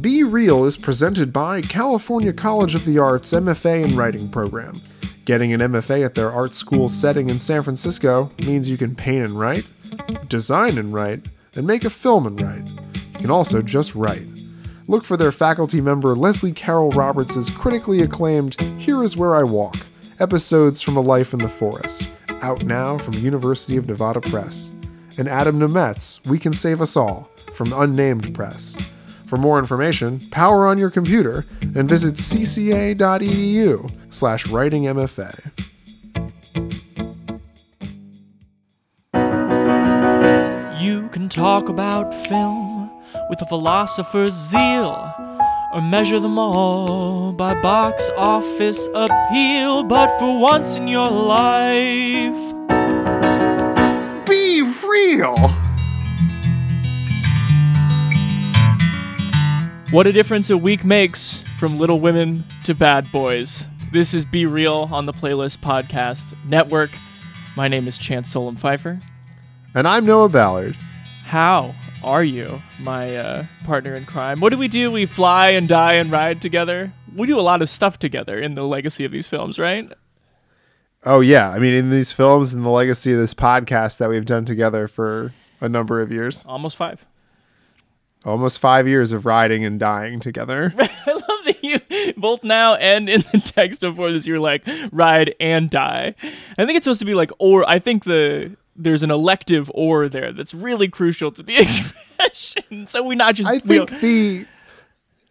Be Reel is presented by California College of the Arts MFA in Writing program. Getting an MFA at their art school setting in San Francisco means you can paint and write, design and write, and make a film and write. You can also just write. Look for their faculty member Leslie Carol Roberts' critically acclaimed Here Is Where I Walk Episodes from a Life in the Forest, out now from University of Nevada Press. And Adam Nemett, We Can Save Us All, from Unnamed Press. For more information, power on your computer and visit cca.edu slash writingmfa. You can talk about film with a philosopher's zeal, or measure them all by box office appeal. But for once in your life, real! What a difference a week makes from Little Women to Bad Boys. This is Be Reel on the Playlist Podcast Network. My name is Chance Solem-Pfeifer. And I'm Noah Ballard. How are you, my uh, partner in crime? What do we do? We fly and die and ride together. We do a lot of stuff together in the legacy of these films, right? Oh, yeah. I mean, in these films and the legacy of this podcast that we've done together for a number of years, Almost five. almost five years of riding and dying together. I love that you both now and in the text before this you're like ride and die. I think it's supposed to be like or. I think the there's an elective or there that's really crucial to the expression. So we not just I think the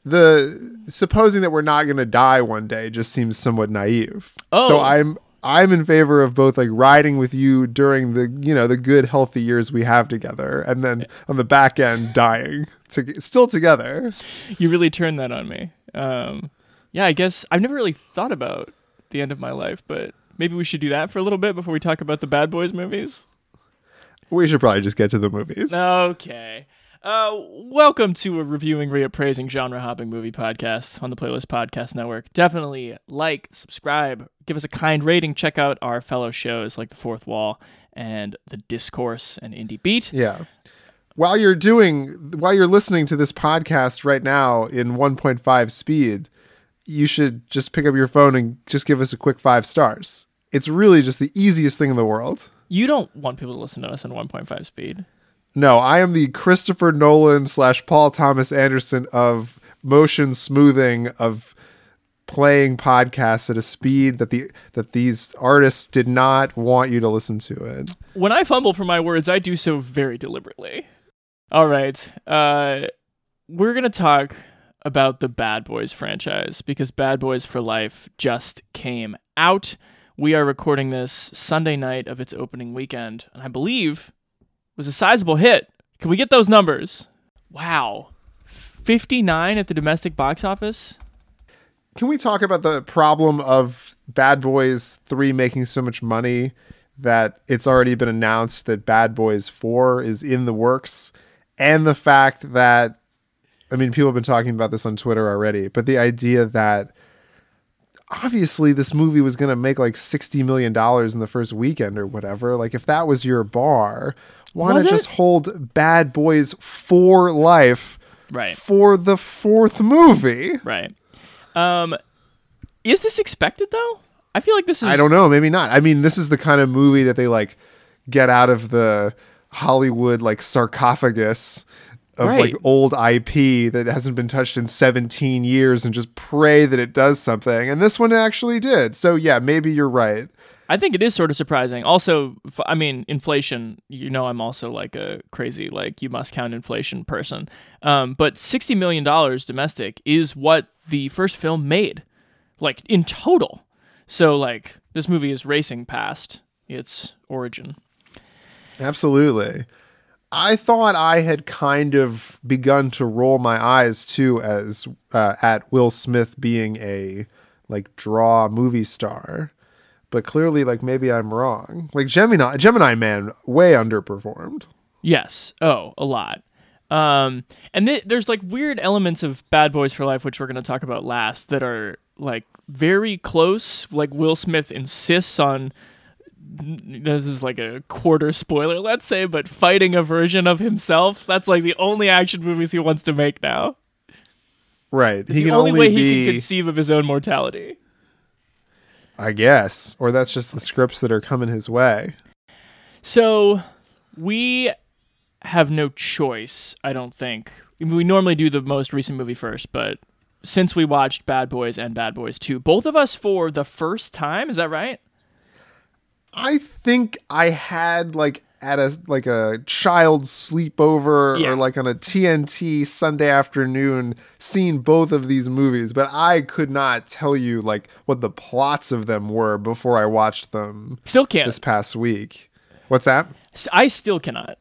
the supposing that we're not going to die one day just seems somewhat naive. Oh. So I'm I'm in favor of both like riding with you during the you know the good healthy years we have together, and then on the back end dying to, still together. you really turned that on me. Um, yeah, I guess I've never really thought about the end of my life, but maybe we should do that for a little bit before we talk about the Bad Boys movies. We should probably just get to the movies. Okay. Uh, welcome to a reviewing, reappraising, genre hopping movie podcast on the Playlist Podcast Network. Definitely like, subscribe, give us a kind rating. Check out our fellow shows like The Fourth Wall and The Discourse and Indie Beat. Yeah. While you're doing while you're listening to this podcast right now in 1.5 speed, you should just pick up your phone and just give us a quick 5 stars. It's really just the easiest thing in the world. You don't want people to listen to us in 1.5 speed. No, I am the Christopher Nolan slash Paul Thomas Anderson of motion smoothing of playing podcasts at a speed that the that these artists did not want you to listen to it. When I fumble for my words, I do so very deliberately. All right. Uh, we're going to talk about the Bad Boys franchise because Bad Boys for Life just came out. We are recording this Sunday night of its opening weekend, and I believe was a sizable hit. Can we get those numbers? Wow. 59 at the domestic box office? Can we talk about the problem of Bad Boys 3 making so much money that it's already been announced that Bad Boys 4 is in the works and the fact that I mean people have been talking about this on Twitter already, but the idea that obviously this movie was going to make like 60 million dollars in the first weekend or whatever, like if that was your bar, Was not just hold Bad Boys for life Right. for the fourth movie? Right. Um, is this expected though? I feel like this is. I don't know, maybe not. I mean, this is the kind of movie that they like get out of the Hollywood like sarcophagus of Right. like old IP that hasn't been touched in 17 years and just pray that it does something. And this one actually did. So yeah, maybe you're right. I think it is sort of surprising. Also, I mean, inflation. You know, I'm also like a crazy like you must count inflation person. Um, but sixty million dollars domestic is what the first film made, like in total. So like this movie is racing past its origin. Absolutely. I thought I had kind of begun to roll my eyes too as uh, at Will Smith being a like draw movie star, but clearly like maybe I'm wrong. Like Gemini, Gemini Man way underperformed. Yes. Oh, a lot. Um, and th- there's like weird elements of Bad Boys for Life, which we're going to talk about last, that are like very close. Like Will Smith insists on this is like a quarter spoiler, let's say, but fighting a version of himself. That's like the only action movies he wants to make now. Right. It's the only, way he can conceive of his own mortality. I guess, or that's just the scripts that are coming his way. So we have no choice, I don't think. We normally do the most recent movie first, but since we watched Bad Boys and Bad Boys 2, both of us for the first time, is that right? I think I had like at a like a child's sleepover Yeah. or like on a TNT Sunday afternoon seen both of these movies, but I could not tell you like what the plots of them were before I watched them Still can't. this past week. What's that? I still cannot.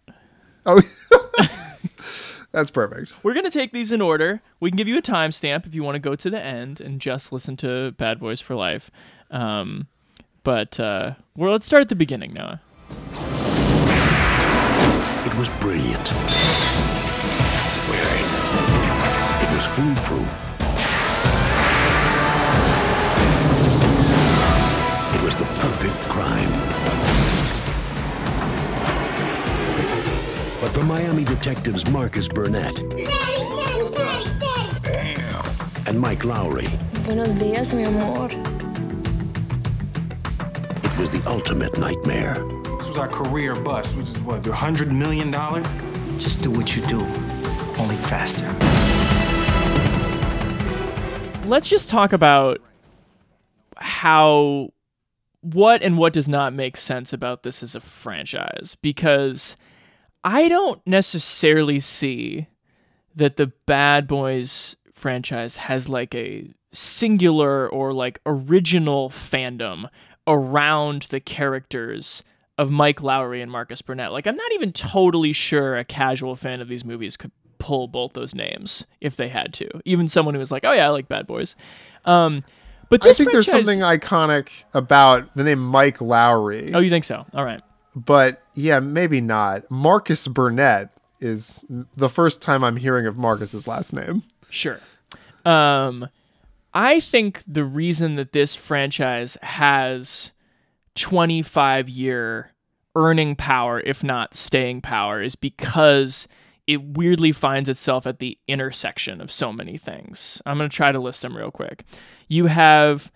Oh, that's perfect. We're going to take these in order. We can give you a timestamp if you want to go to the end and just listen to Bad Boys for Life. Um, but uh, well, let's start at the beginning, Noah. It was brilliant. It was foolproof. It was the perfect crime. But for Miami detectives Marcus Burnett and Mike Lowry, Buenos dias, mi amor. it was the ultimate nightmare. This was our career bust, which is what, a hundred million dollars? Just do what you do, only faster. Let's just talk about how what and what does not make sense about this as a franchise because I don't necessarily see that the Bad Boys franchise has like a singular or like original fandom around the characters of Mike Lowry and Marcus Burnett. Like I'm not even totally sure a casual fan of these movies could pull both those names if they had to. Even someone who was like, "Oh yeah, I like Bad Boys." Um but I think there's something iconic about the name Mike Lowry. Oh, you think so? All right. but yeah, maybe not. Marcus Burnett is the first time I'm hearing of Marcus's last name. Sure. Um, I think the reason that this franchise has 25 year earning power, if not staying power, is because it weirdly finds itself at the intersection of so many things. I'm going to try to list them real quick. You have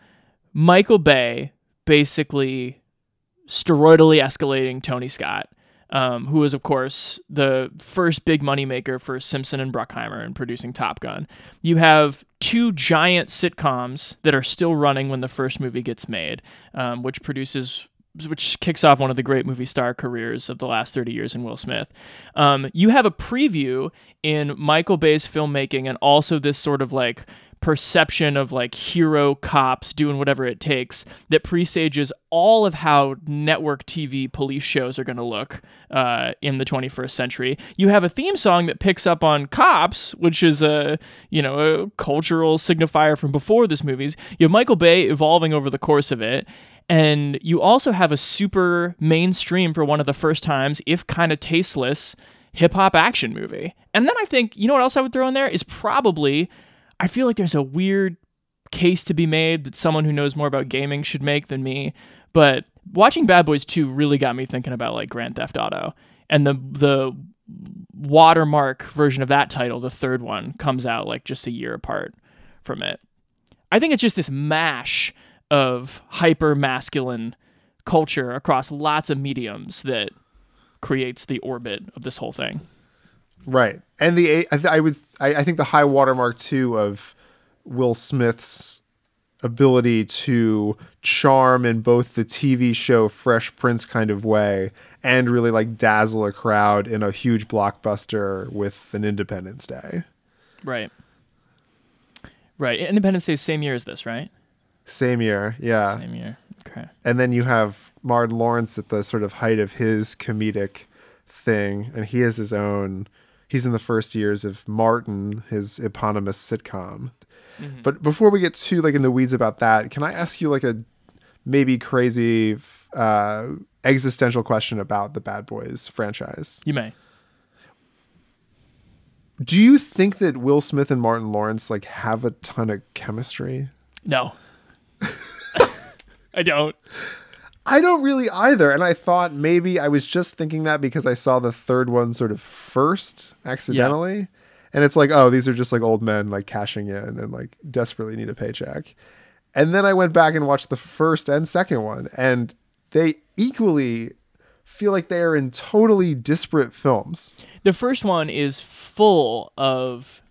Michael Bay basically steroidally escalating Tony Scott, um, who is, of course, the first big moneymaker for Simpson and Bruckheimer in producing Top Gun. You have two giant sitcoms that are still running when the first movie gets made, um, which produces. Which kicks off one of the great movie star careers of the last 30 years in Will Smith. Um, you have a preview in Michael Bay's filmmaking and also this sort of like perception of like hero cops doing whatever it takes that presages all of how network TV police shows are going to look uh, in the 21st century. You have a theme song that picks up on cops, which is a you know a cultural signifier from before this movies. You have Michael Bay evolving over the course of it. And you also have a super mainstream for one of the first times, if kind of tasteless, hip hop action movie. And then I think, you know what else I would throw in there is probably I feel like there's a weird case to be made that someone who knows more about gaming should make than me. But watching Bad Boys 2 really got me thinking about like Grand Theft Auto. And the the watermark version of that title, the third one, comes out like just a year apart from it. I think it's just this mash of hyper masculine culture across lots of mediums that creates the orbit of this whole thing. Right. And the I, th- I would I, I think the high watermark too of Will Smith's ability to charm in both the TV show Fresh Prince kind of way and really like dazzle a crowd in a huge blockbuster with an Independence Day. Right. Right. Independence Day same year as this, right? Same year, yeah. Same year. Okay. And then you have Martin Lawrence at the sort of height of his comedic thing, and he has his own. He's in the first years of Martin, his eponymous sitcom. But before we get too like in the weeds about that, can I ask you like a maybe crazy uh, existential question about the Bad Boys franchise? You may. Do you think that Will Smith and Martin Lawrence like have a ton of chemistry? No. I don't. I don't really either. And I thought maybe I was just thinking that because I saw the third one sort of first accidentally. And it's like, oh, these are just like old men like cashing in and like desperately need a paycheck. And then I went back and watched the first and second one, and they equally feel like they are in totally disparate films. The first one is full of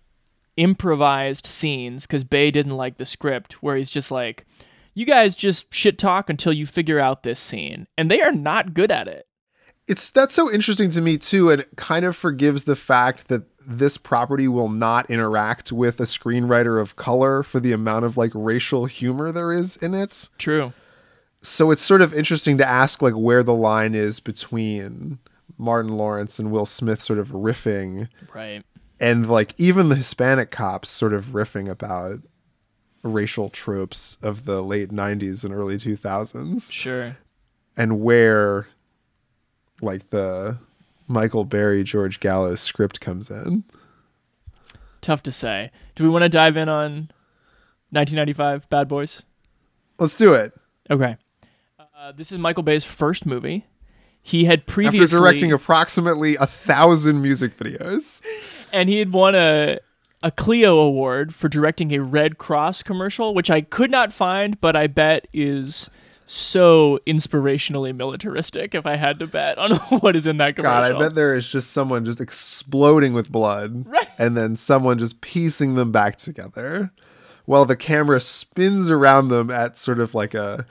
improvised scenes because Bay didn't like the script, where he's just like, you guys just shit talk until you figure out this scene. And they are not good at it. It's that's so interesting to me too, and kind of forgives the fact that this property will not interact with a screenwriter of color for the amount of like racial humor there is in it. True. So it's sort of interesting to ask like where the line is between Martin Lawrence and Will Smith sort of riffing Right. and like even the Hispanic cops sort of riffing about racial tropes of the late 90s and early 2000s Sure. and where like the Michael Barrie George Gallo's script comes in. Tough to say. Do we want to dive in on 1995 Bad Boys? Let's do it. Okay. Uh, this is Michael Bay's first movie. He had previously After directing approximately a thousand music videos. and he had won a a Clio award for directing a Red Cross commercial, which I could not find, but I bet is so inspirationally militaristic. If I had to bet on what is in that commercial, God, I bet there is just someone just exploding with blood and then someone just piecing them back together while the camera spins around them at sort of like a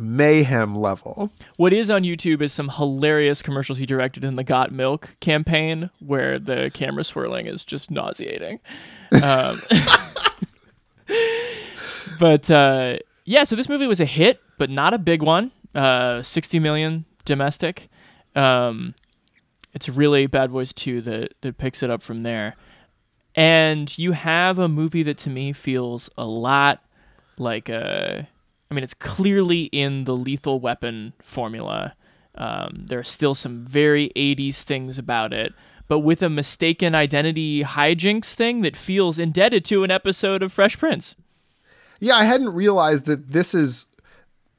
mayhem level. What is on YouTube is some hilarious commercials he directed in the Got Milk campaign, where the camera swirling is just nauseating. Um, but uh, yeah, so this movie was a hit, but not a big one. Uh, 60 million domestic. Um, it's really Bad Boys 2 that, that picks it up from there. And you have a movie that to me feels a lot like a. I mean, it's clearly in the lethal weapon formula. Um, there are still some very 80s things about it, but with a mistaken identity hijinks thing that feels indebted to an episode of Fresh Prince. Yeah, I hadn't realized that this is.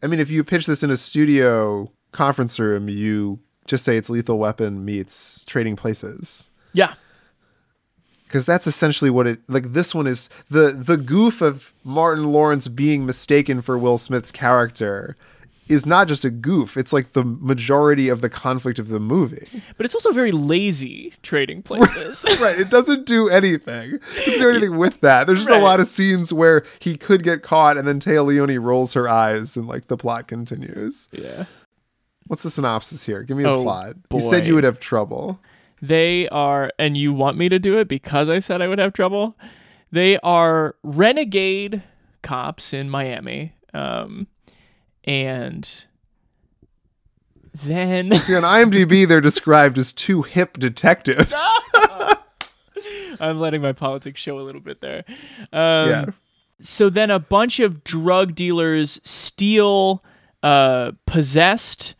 I mean, if you pitch this in a studio conference room, you just say it's Lethal Weapon meets Trading Places. Yeah. Because that's essentially what it like this one is the the goof of martin lawrence being mistaken for will smith's character is not just a goof it's like the majority of the conflict of the movie. But it's also very lazy trading places. right it doesn't do anything. It doesn't do anything with that. There's just Right. a lot of scenes where he could get caught and then Téa Leoni rolls her eyes and like the plot continues. Yeah. what's the synopsis here? Give me a Oh, plot. You said you would have trouble They are, and you want me to do it because I said I would have trouble. They are renegade cops in Miami. Um, and then see on imdb they're described as two hip detectives I'm letting my politics show a little bit there. Um, yeah so then a bunch of drug dealers steal uh, possessed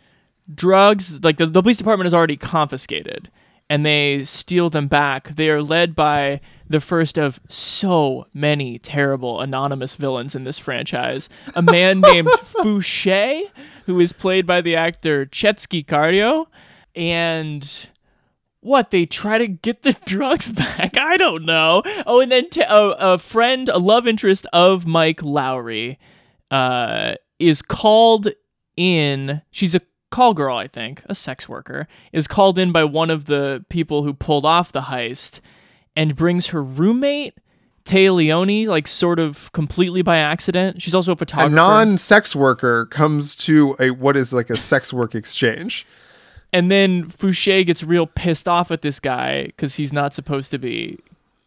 drugs like the, the police department has already confiscated and they steal them back. They are led by the first of so many terrible anonymous villains in this franchise. A man named fouchet who is played by the actor Tchéky Karyo and what they try to get the drugs back? I don't know. Oh and then t- a, a friend a love interest of mike lowry uh, is called in she's a call girl i think a sex worker is called in by one of the people who pulled off the heist and brings her roommate Téa Leoni, like sort of completely by accident. She's also a photographer. a photographer. non-sex worker comes to a what is like a sex work exchange And then Fouchet gets real pissed off at this guy because he's not supposed to be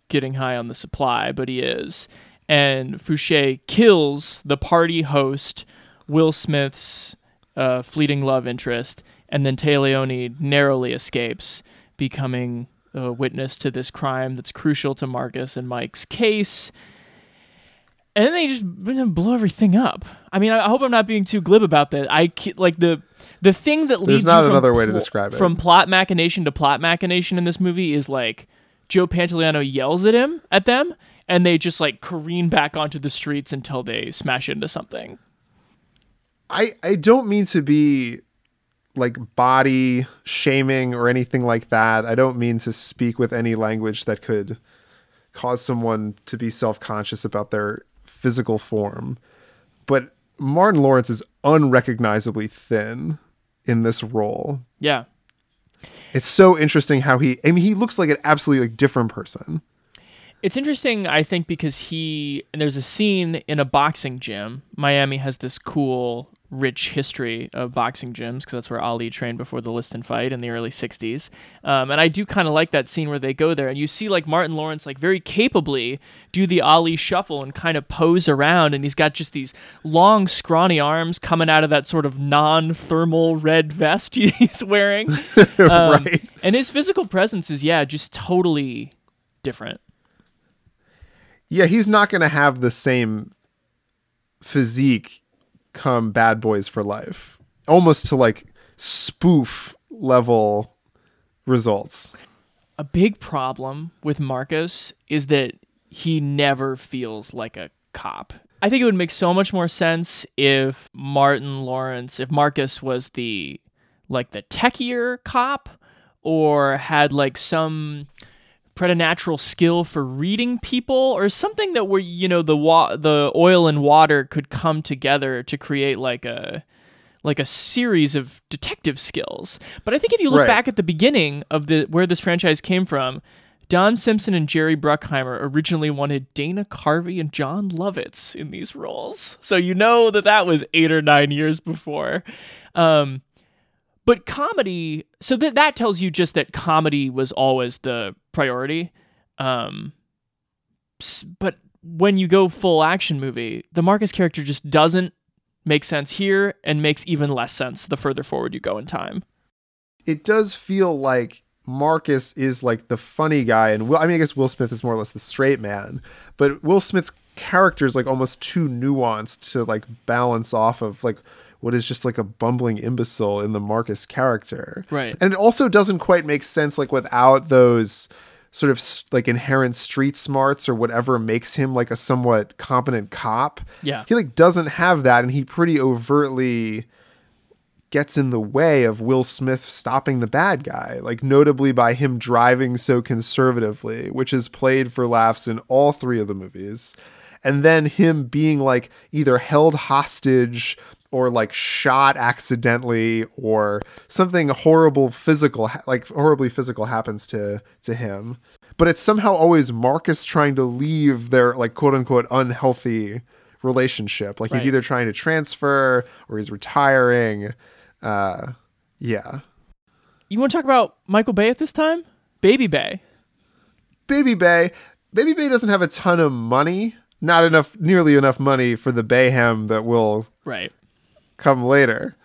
getting high on the supply, but he is. And Fouchet kills the party host, Will Smith's uh, fleeting love interest, and then Téa Leoni narrowly escapes, becoming a witness to this crime that's crucial to Marcus and Mike's case. And then they just blow everything up. I mean, I hope I'm not being too glib about that. I like the the thing that leads There's not another way to describe it. From plot machination to plot machination in this movie is like Joe Pantoliano yells at him at them, and they just like careen back onto the streets until they smash into something. I I don't mean to be like body shaming or anything like that. I don't mean to speak with any language that could cause someone to be self-conscious about their physical form. But Martin Lawrence is unrecognizably thin in this role. Yeah. It's so interesting how he I mean he looks like an absolutely like different person. It's interesting, I think, because he and there's a scene in a boxing gym. Miami has this cool, rich history of boxing gyms because that's where Ali trained before the Liston fight in the early '60s. Um, and I do kind of like that scene where they go there and you see like Martin Lawrence like very capably do the Ali shuffle and kind of pose around, and he's got just these long, scrawny arms coming out of that sort of non-thermal red vest he's wearing. Um, right. And his physical presence is yeah, just totally different. Yeah, he's not going to have the same physique come Bad Boys for Life. Almost to like spoof level results. a big problem with Marcus is that he never feels like a cop. I think it would make so much more sense if Martin Lawrence, if Marcus was the like the techier cop or had like some preternatural skill for reading people or something that where you know the wa- the oil and water could come together to create like a like a series of detective skills. But I think if you look Right. back at the beginning of the where this franchise came from, Don Simpson and Jerry Bruckheimer originally wanted Dana Carvey and Jon Lovitz in these roles. So you know that that was 8 or 9 years before. Um but comedy, so that that tells you just that comedy was always the priority. Um but when you go full action movie, the Marcus character just doesn't make sense here and makes even less sense the further forward you go in time. It does feel like Marcus is like the funny guy, and Will, I mean, I guess Will Smith is more or less the straight man, but Will Smith's character is like almost too nuanced to like balance off of like what is just like a bumbling imbecile in the Marcus character. Right. And it also doesn't quite make sense like without those sort of like inherent street smarts or whatever makes him like a somewhat competent cop. Yeah. He like doesn't have that and he pretty overtly gets in the way of Will Smith stopping the bad guy, like notably by him driving so conservatively, which is played for laughs in all three of the movies. And then him being like either held hostage or like shot accidentally or something horrible physical like horribly physical happens to to him. But it's somehow always Marcus trying to leave their like quote unquote unhealthy relationship. Like he's either trying to transfer or he's retiring. Uh yeah. You want to talk about Michael Bay at this time? Baby Bay. Baby Bay. Baby Bay doesn't have a ton of money. Not enough nearly enough money for the Bayhem that will Right. Come later.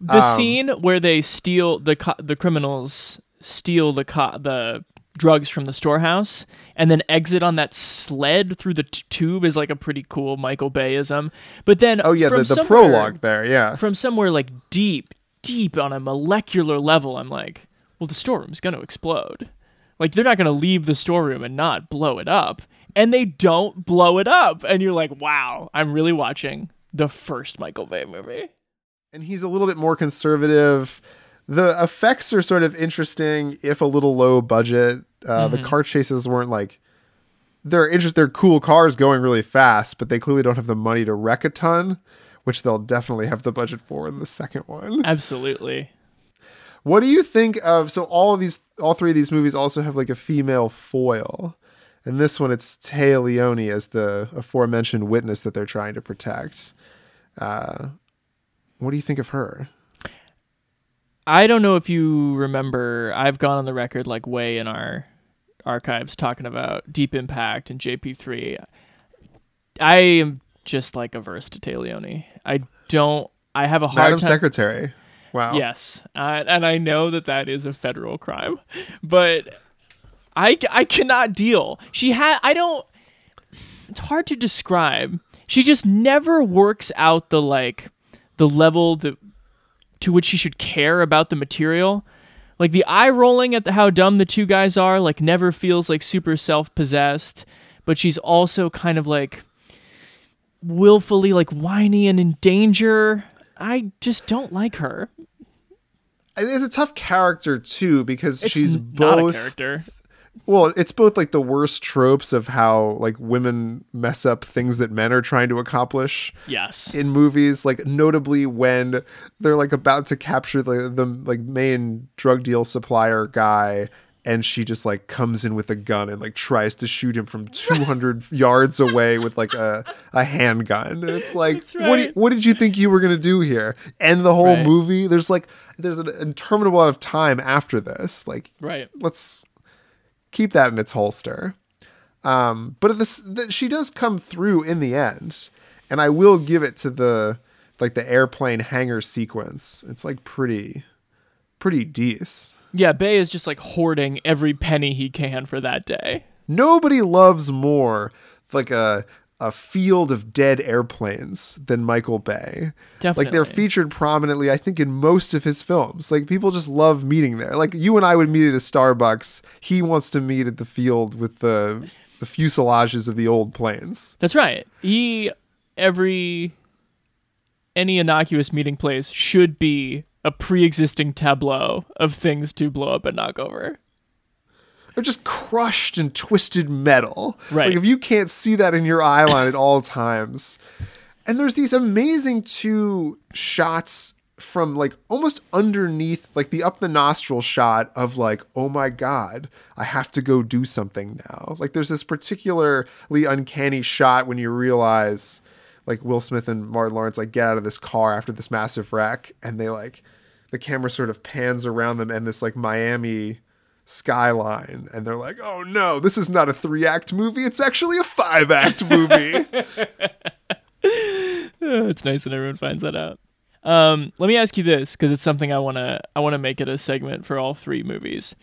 The Um, scene where they steal the co- the criminals steal the co- the drugs from the storehouse and then exit on that sled through the t- tube is like a pretty cool Michael Bayism. But then Oh yeah, from the, the prologue there, yeah. from somewhere like deep, deep on a molecular level, I'm like, well, the storeroom's going to explode. Like they're not going to leave the storeroom and not blow it up, and they don't blow it up, and you're like, wow, I'm really watching the first Michael Bay movie. And he's a little bit more conservative. The effects are sort of interesting, if a little low budget. Uh, The car chases weren't like they're interest. They're cool cars going really fast, but they clearly don't have the money to wreck a ton, which they'll definitely have the budget for in the second one. Absolutely. What do you think of? So all of these, all three of these movies also have like a female foil, and this one it's Téa Leoni as the aforementioned witness that they're trying to protect. Uh, what do you think of her? I don't know if you remember, I've gone on the record like way in our archives talking about Deep Impact and JP3. I am just like averse to Téa Leoni. I don't, I have a hard Madam time. Secretary. Wow. Yes, uh, and I know that that is a federal crime, but I I cannot deal. She had I don't. It's hard to describe. She just never works out the like the level that to which she should care about the material. Like the eye rolling at the, how dumb the two guys are, like never feels like super self possessed, but she's also kind of like willfully like whiny and in danger. I just don't like her. It's a tough character too because It's she's n- not a both character. Well, it's both like the worst tropes of how like women mess up things that men are trying to accomplish Yes. in movies, like notably when they're like about to capture the the like main drug deal supplier guy and she just like comes in with a gun and like tries to shoot him from 200 yards away with like a, a handgun. And it's like That's what you- what did you think you were going to do here? End the whole Right. movie? There's like there's an interminable amount of time after this. Like right. let's keep that in its holster. Um, but this, th- she does come through in the end, and I will give it to the like the airplane hangar sequence. It's like pretty, pretty decent. Yeah, Bay is just like hoarding every penny he can for that day. Nobody loves more like a a field of dead airplanes than Michael Bay. Like they're featured prominently, I think, in most of his films. Like people just love meeting there. Like you and I would meet at a Starbucks. He wants to meet at the field with the, the fuselages of the old planes. That's right. He every any innocuous meeting place should be a pre-existing tableau of things to blow up and knock over. They're just crushed and twisted metal. Right. Like if you can't see that in your eye line at all times. And there's these amazing two shots from like almost underneath like the up the nostril shot of like oh my god i have to go do something now like there's this particularly uncanny shot when you realize like will smith and martin lawrence like get out of this car after this massive wreck and they like the camera sort of pans around them and this like miami skyline and they're like oh no this is not a three act movie it's actually a five act movie it's nice when everyone finds that out. Um, let me ask you this because it's something I wanna I wanna make it a segment for all three movies.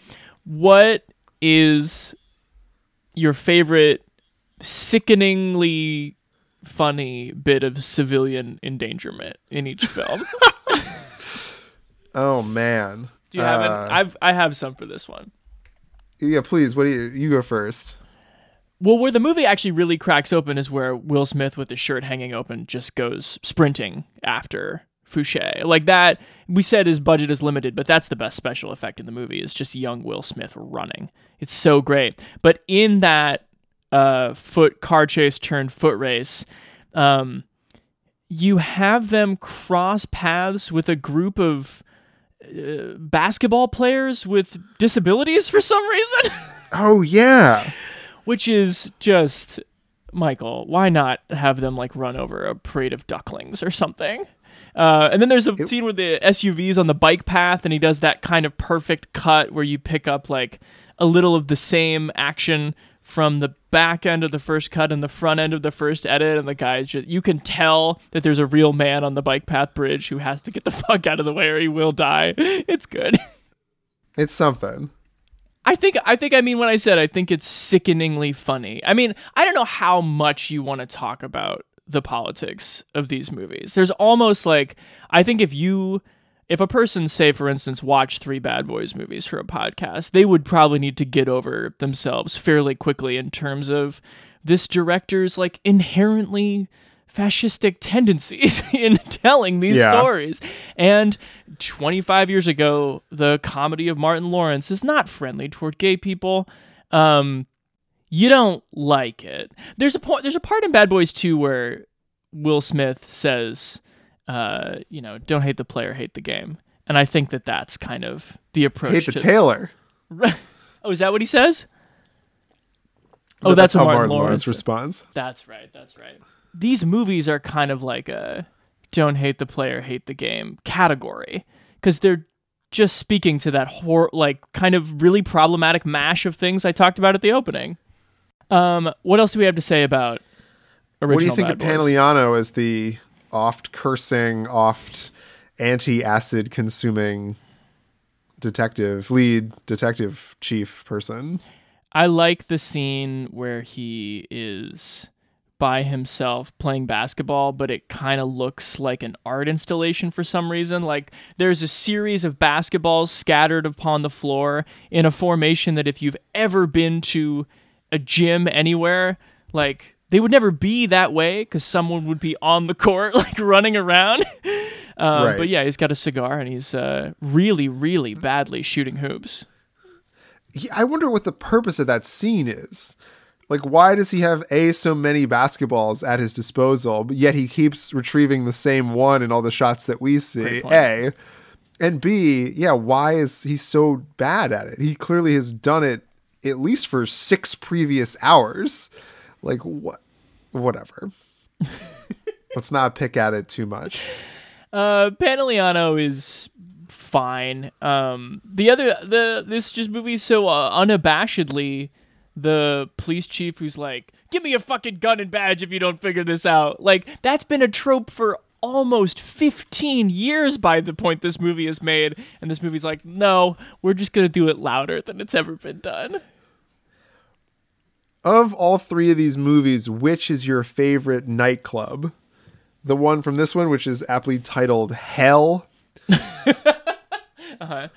What is your favorite sickeningly funny bit of civilian endangerment in each film? oh man Do you have Uh, an? I've I have some for this one. Yeah please what do you you go first Well, where the movie actually really cracks open is where Will Smith with the shirt hanging open just goes sprinting after Fouchet. Like that, we said his budget is limited, but that's the best special effect in the movie. Is just young Will Smith running. It's so great. But in that uh, foot car chase turned foot race, um, you have them cross paths with a group of uh, basketball players with disabilities for some reason. oh yeah which is just Michael. Why not have them like run over a parade of ducklings or something? Uh, and then there's a scene where the SUV's on the bike path, and he does that kind of perfect cut where you pick up like a little of the same action from the back end of the first cut and the front end of the first edit, and the guy's just you can tell that there's a real man on the bike path bridge who has to get the fuck out of the way or he will die. It's good. it's something I think I think I mean what I said I think it's sickeningly funny. I mean, I don't know how much you want to talk about the politics of these movies. There's almost like I think if you if a person say for instance watched 3 Bad Boys movies for a podcast, they would probably need to get over themselves fairly quickly in terms of this director's like inherently fascistic tendencies in telling these Yeah. stories. And 25 years ago, the comedy of Martin Lawrence is not friendly toward gay people. Um, you don't like it. There's a point. There's a part in Bad Boys 2 where Will Smith says, uh, "You know, don't hate the player, hate the game." And I think that that's kind of the approach. hate the to- tailor Oh, is that what he says? Oh, But that's, how how martin, Lawrence. lawrence responds That's right. That's right. These movies are kind of like a don't hate the player, hate the game category because they're just speaking to that hor- like kind of really problematic mash of things I talked about at the opening. Um, what else do we have to say about original what do you think Bad of Boys? As the oft cursing, oft anti-acid consuming detective, lead detective chief person? I like the scene where he is by himself playing basketball, but it kind of looks like an art installation for some reason. Like there's a series of basketballs scattered upon the floor in a formation that if you've ever been to a gym anywhere, like they would never be that way because someone would be on the court, like running around. Um, Right. But yeah, he's got a cigar and he's uh, really, really badly shooting hoops. I wonder what the purpose of that scene is. Like, why does he have a so many basketballs at his disposal, but yet he keeps retrieving the same one in all the shots that we see? A, and B, yeah, why is he so bad at it? He clearly has done it at least for six previous hours. Like, what? Whatever. Let's not pick at it too much. Uh, Pantoliano is fine. Um, the other the this just movie is so uh, unabashedly the police chief who's like, "Give me a fucking gun and badge if you don't figure this out." Like that's been a trope for almost 15 years by the point this movie is made and this movie's like no we're just gonna do it louder than it's ever been done Of all three of these movies, which is your favorite nightclub? The one from this one, which is aptly titled Hell. Uh-huh.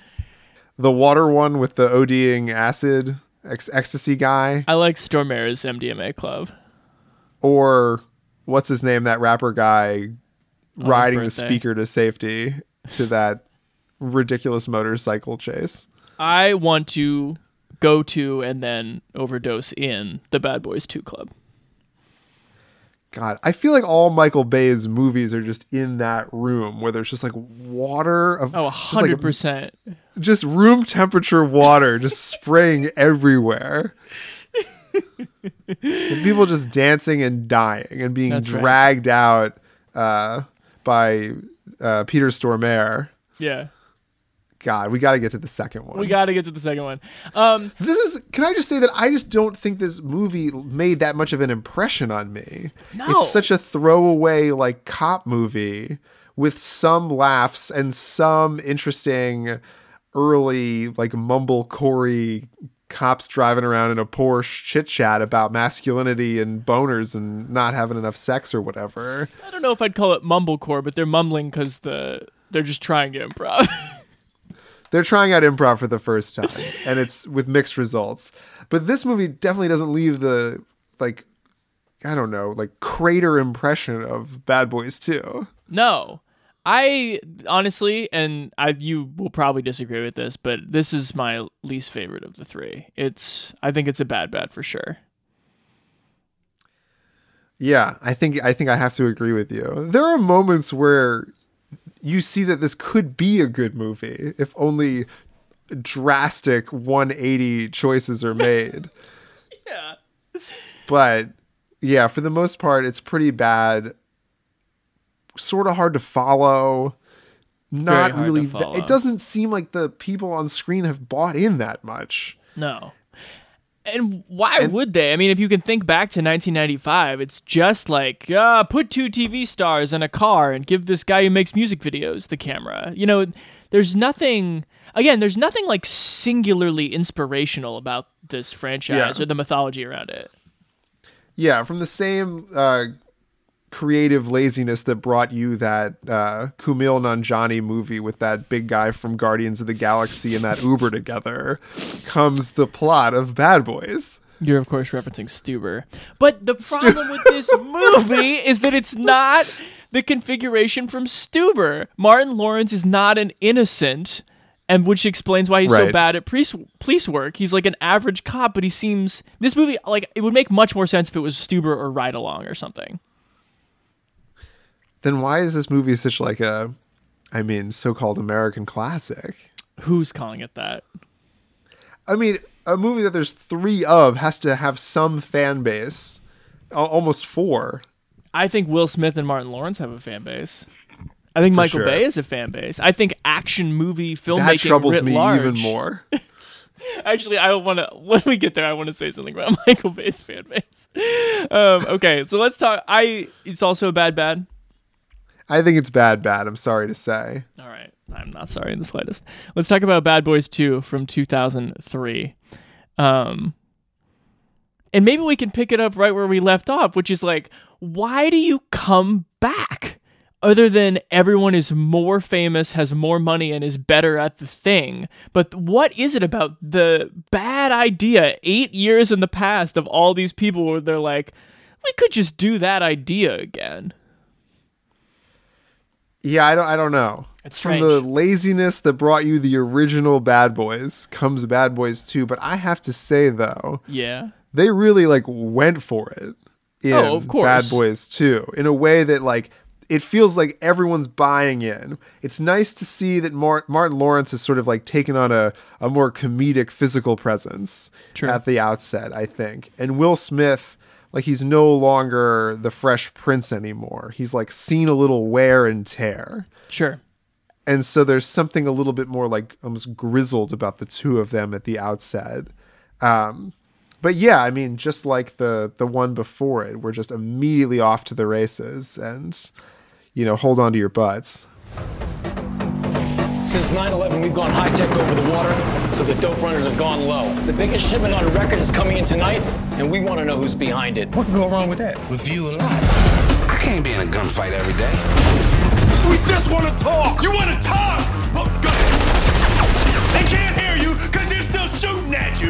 The water one with the ODing acid ex- ecstasy guy, i like stormare's mdma club or what's his name, that rapper guy riding the speaker to safety to that ridiculous motorcycle chase. i want to go to and then overdose in the bad boys 2 club God, I feel like all Michael Bay's movies are just in that room where there's just like water of oh just, like, 100% just room temperature water just spraying everywhere. and people just dancing and dying and being That's right. dragged out uh, by uh, Peter Stormare. yeah God, we got to get to the second one. We got to get to the second one. Um, this is. Can I just say that I just don't think this movie made that much of an impression on me. No. It's such a throwaway like cop movie with some laughs and some interesting early like mumblecore cops driving around in a Porsche chit chat about masculinity and boners and not having enough sex or whatever. I don't know if I'd call it mumblecore, but they're mumbling because the they're just trying to improv. They're trying out improv for the first time, and it's with mixed results. But this movie definitely doesn't leave the like, I don't know, like crater impression of Bad Boys 2. no, I honestly, and I you will probably disagree with this, but this is my least favorite of the three. It's I think it's a bad bad for sure. Yeah, I think I think I have to agree with you. There are moments where you see that this could be a good movie if only drastic 180 choices are made. Yeah. but yeah, for the most part, it's pretty bad. Sort of hard to follow. Not really. follow. It doesn't seem like the people on screen have bought in that much. No. And why would they? I mean, if you can think back to 1995, it's just like, uh, put two TV stars in a car and give this guy who makes music videos the camera. You know, there's nothing, again, there's nothing like singularly inspirational about this franchise Yeah. or the mythology around it. Yeah, from the same uh, creative laziness that brought you that uh, Kumail Nanjiani movie with that big guy from Guardians of the Galaxy and that Uber together comes the plot of Bad Boys. You're, of course, referencing Stuber. But the problem with this movie is that it's not the configuration from Stuber. Martin Lawrence is not an innocent, and which explains why he's so bad at police, police work. He's like an average cop, but he seems. This movie, like, it would make much more sense if it was Stuber or Ride Along or something. Then why is this movie such like a, I mean, so-called American classic? Who's calling it that? I mean, a movie that there's three of has to have some fan base, almost four. I think Will Smith and Martin Lawrence have a fan base. I think Michael sure. Bay is a fan base. I think action movie filmmaking That troubles me large- even more. Actually, I want to. When we get there, I want to say something about Michael Bay's fan base. Um, okay, so let's talk. I. It's also a bad bad. I think it's bad, bad. I'm sorry to say. All right, I'm not sorry in the slightest. Let's talk about Bad Boys Two from 2003. Um, and maybe we can pick it up right where we left off, which is like, why do you come back? Other than everyone is more famous, has more money, and is better at the thing. But what is it about the bad idea eight years in the past of all these people where they're like, we could just do that idea again? Yeah, I don't. I don't know. It's From strange. the laziness that brought you the original Bad Boys comes Bad Boys 2. But I have to say though, Yeah. they really like went for it in Oh, of course. Bad Boys 2 in a way that like it feels like everyone's buying in. It's nice to see that Mar- Martin Lawrence has sort of like taken on a, a more comedic physical presence True. at the outset, I think. And Will Smith, like he's no longer the Fresh Prince anymore. He's like seen a little wear and tear. Sure. And so there's something a little bit more like almost grizzled about the two of them at the outset. Um, but yeah, I mean, just like the the one before it, we're just immediately off to the races, and you know, hold on to your butts. Since 9-11, we've gone high-tech over the water, so the dope runners have gone low. The biggest shipment on record is coming in tonight, and we want to know who's behind it. What could go wrong with that? With you a lot. I can't be in a gunfight every day. We just want to talk. You want to talk? Oh, go. They can't hear you because they're still shooting at you.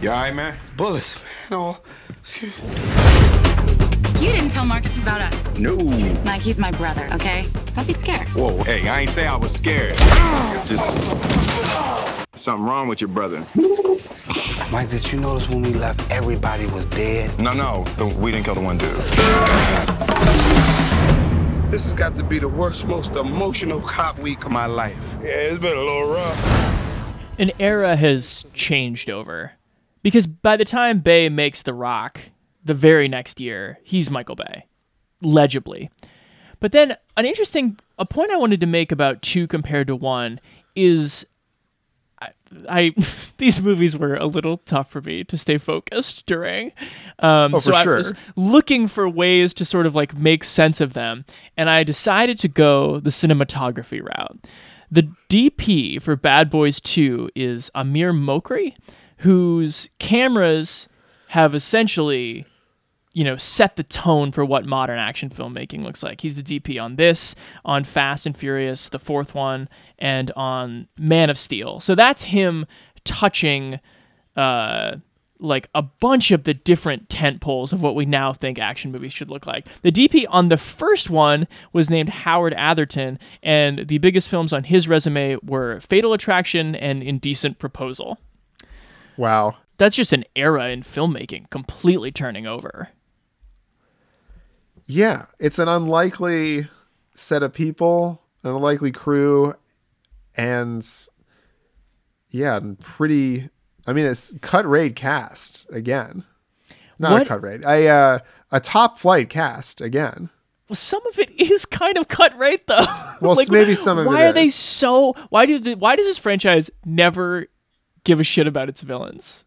You all right, man? Bullets, man. Oh, excuse You didn't tell Marcus about us. No. Mike, he's my brother, okay? Don't be scared. Whoa, hey, I ain't say I was scared. Just something wrong with your brother. Mike, did you notice when we left, everybody was dead? No, no, we didn't kill the one dude. This has got to be the worst, most emotional cop week of my life. Yeah, it's been a little rough. An era has changed over. Because by the time Bay makes The Rock, the very next year, he's Michael Bay, legibly. But then an interesting a point I wanted to make about two compared to one is I, I these movies were a little tough for me to stay focused during. Um, Oh, so for I sure. was looking for ways to sort of like make sense of them, and I decided to go the cinematography route. The DP for Bad Boys 2 is Amir Mokri, whose cameras have essentially you know, set the tone for what modern action filmmaking looks like. He's the DP on this, on Fast and Furious, the fourth one, and on Man of Steel. So that's him touching uh like a bunch of the different tent poles of what we now think action movies should look like. The DP on the first one was named Howard Atherton, and the biggest films on his resume were Fatal Attraction and Indecent Proposal. Wow. That's just an era in filmmaking completely turning over. Yeah, it's an unlikely set of people, an unlikely crew, and yeah, and pretty. I mean, it's cut rate cast again. Not a cut rate. A uh, a top flight cast again. Well, some of it is kind of cut rate though. Well, Like, maybe some of it Why are they so? Why do the, Why does this franchise never give a shit about its villains?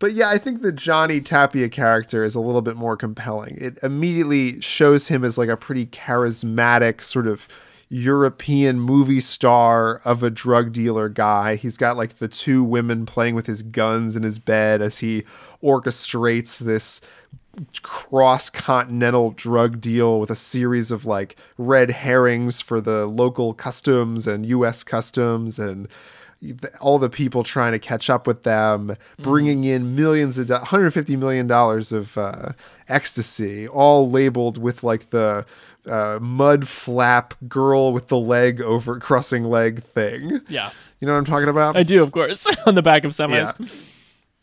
But yeah, I think the Johnny Tapia character is a little bit more compelling. It immediately shows him as like a pretty charismatic sort of European movie star of a drug dealer guy. He's got like the two women playing with his guns in his bed as he orchestrates this cross continental drug deal with a series of like red herrings for the local customs and US customs and all the people trying to catch up with them, bringing in millions of do- 150 million dollars of uh, ecstasy, all labeled with like the uh, mud flap girl with the leg over crossing leg thing. Yeah, You know what I'm talking about? I do, of course, on the back of semis.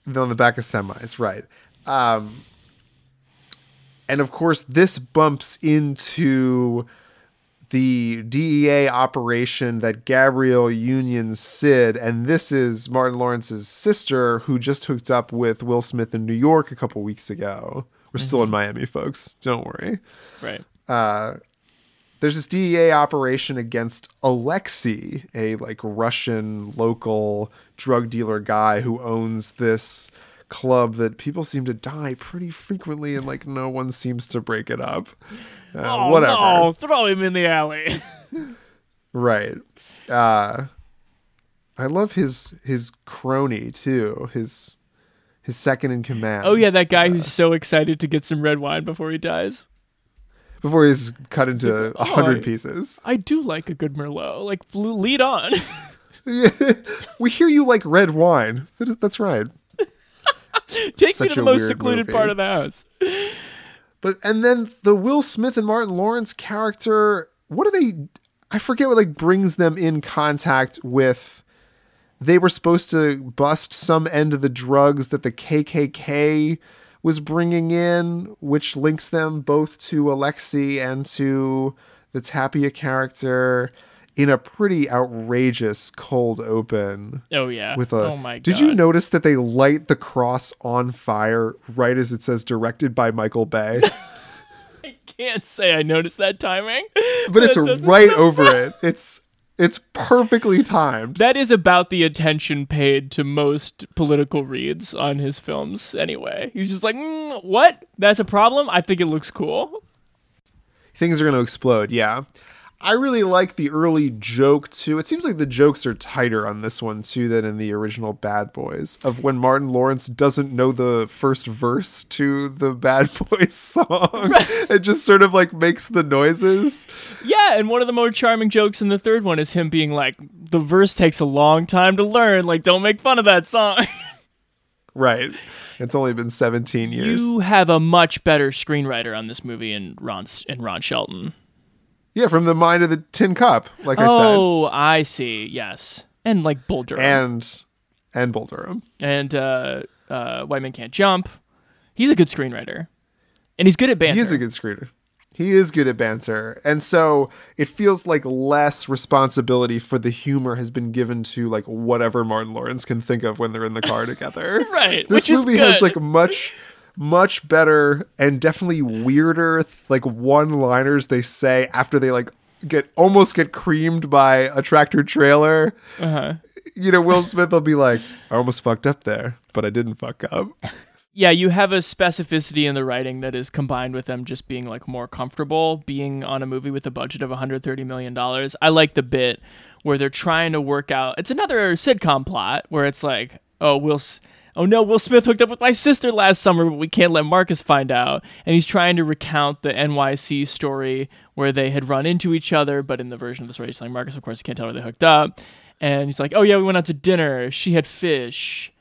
Yeah. on the back of semis, right? Um, and of course, this bumps into the DEA operation that Gabrielle Union Sid, and this is Martin Lawrence's sister who just hooked up with Will Smith in New York a couple weeks ago. We're still in mm-hmm. Miami, folks. Don't worry Right. Uh, there's this DEA operation against Alexei, a like Russian local drug dealer guy who owns this club that people seem to die pretty frequently and like no one seems to break it up. Uh, Oh whatever. no! Throw him in the alley. Right. Uh I love his his crony too. His his second in command. oh yeah, that guy who's so excited to get some red wine before he dies. Before he's cut into a Oh, hundred pieces. I do like a good Merlot. Like lead on. we hear you like red wine. That is, that's right. Take me to the most secluded movie. part of the house. But and then the Will Smith and Martin Lawrence character, what do they I forget what like brings them in contact with they were supposed to bust some end of the drugs that the KKK was bringing in, which links them both to Alexei and to the Tapia character in a pretty outrageous cold open. Oh yeah. With a oh my god. Did you notice that they light the cross on fire right as it says directed by Michael Bay? I can't say I noticed that timing. But it's right over it. It's it's perfectly timed. That is about the attention paid to most political reads on his films anyway. He's just like, mm, what? That's a problem? I think it looks cool. Things are going to explode, yeah. I really like the early joke too. It seems like the jokes are tighter on this one too than in the original Bad Boys. Of when Martin Lawrence doesn't know the first verse to the Bad Boys song, it just sort of like makes the noises. Yeah, and one of the more charming jokes in the third one is him being like, the verse takes a long time to learn. Like, don't make fun of that song. Right. It's only been 17 years. you have a much better screenwriter on this movie in Ron, in Ron Shelton. Yeah, from the mind of the Tin Cup, like I said. oh, I see. Yes. And like Bull Durham. and and Bull Durham. and uh, uh, White Man Can't Jump. He's a good screenwriter, and he's good at banter. He is a good screener. He is good at banter. And so it feels like less responsibility for the humor has been given to like whatever Martin Lawrence can think of when they're in the car together. Right, This movie has like much much better and definitely weirder like one-liners they say after they like get almost get creamed by a tractor trailer. Uh-huh. You know, Will Smith will be like, I almost fucked up there, but I didn't fuck up. Yeah, you have a specificity in the writing that is combined with them just being like more comfortable being on a movie with a budget of 130 million dollars. I like the bit where they're trying to work out. It's another sitcom plot where it's like, oh, Will. S- Oh no, Will Smith hooked up with my sister last summer, but we can't let Marcus find out. And he's trying to recount the NYC story where they had run into each other, but in the version of the story he's telling Marcus, of course, he can't tell where they hooked up. And he's like, "Oh yeah, we went out to dinner. She had fish.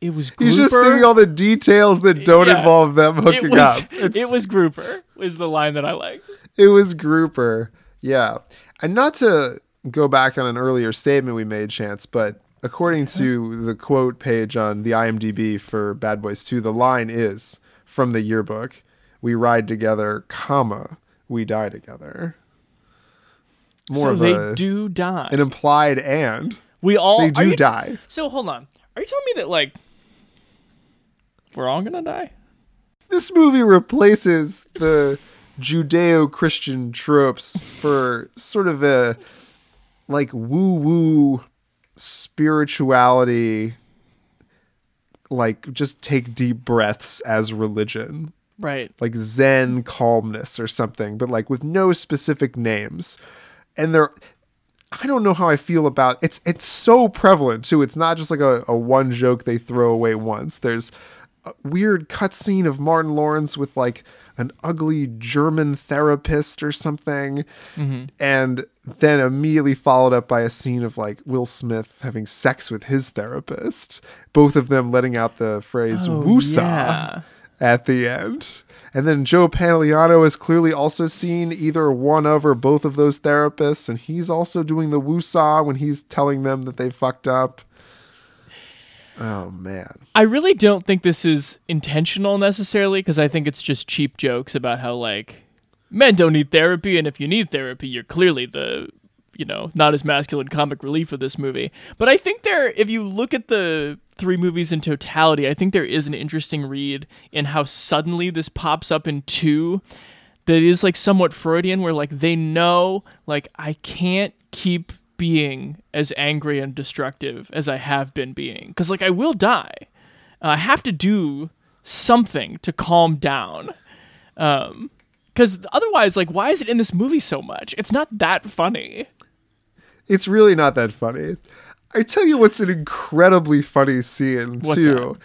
It was grouper. He's just thinking all the details that don't Yeah. involve them it hooking was, up. It was grouper. Was the line that I liked. it was grouper yeah and not to go back on an earlier statement we made chance but according to the quote page on the imdb for bad boys 2 the line is from the yearbook we ride together comma we die together more so of they a, do die. an implied and we all they do you- die So hold on. Are you telling me that like we're all gonna die? this movie replaces the judeo-christian tropes for sort of a like woo-woo spirituality like just take deep breaths as religion. Right. like zen calmness or something but like with no specific names. And they're i don't know how i feel about it's it's so prevalent too. It's not just like a, a one joke they throw away once. There's a weird cutscene of martin lawrence with like an ugly german therapist or something mm-hmm. and then immediately followed up by a scene of like will smith having sex with his therapist both of them letting out the phrase Oh, woosah yeah. at the end. And then Joe Pantoliano has clearly also seen either one of or both of those therapists, and he's also doing the woosah when he's telling them that they fucked up. Oh man. I really don't think this is intentional necessarily because I think it's just cheap jokes about how like men don't need therapy and if you need therapy you're clearly the you know not as masculine comic relief of this movie. But I think there if you look at the three movies in totality, I think there is an interesting read in how suddenly this pops up in two that is like somewhat Freudian where like they know like I can't keep being as angry and destructive as I have been being cuz like I will die. I have to do something to calm down. Um cuz otherwise like why is it in this movie so much? It's not that funny. It's really not that funny. I tell you what's an incredibly funny scene What's too.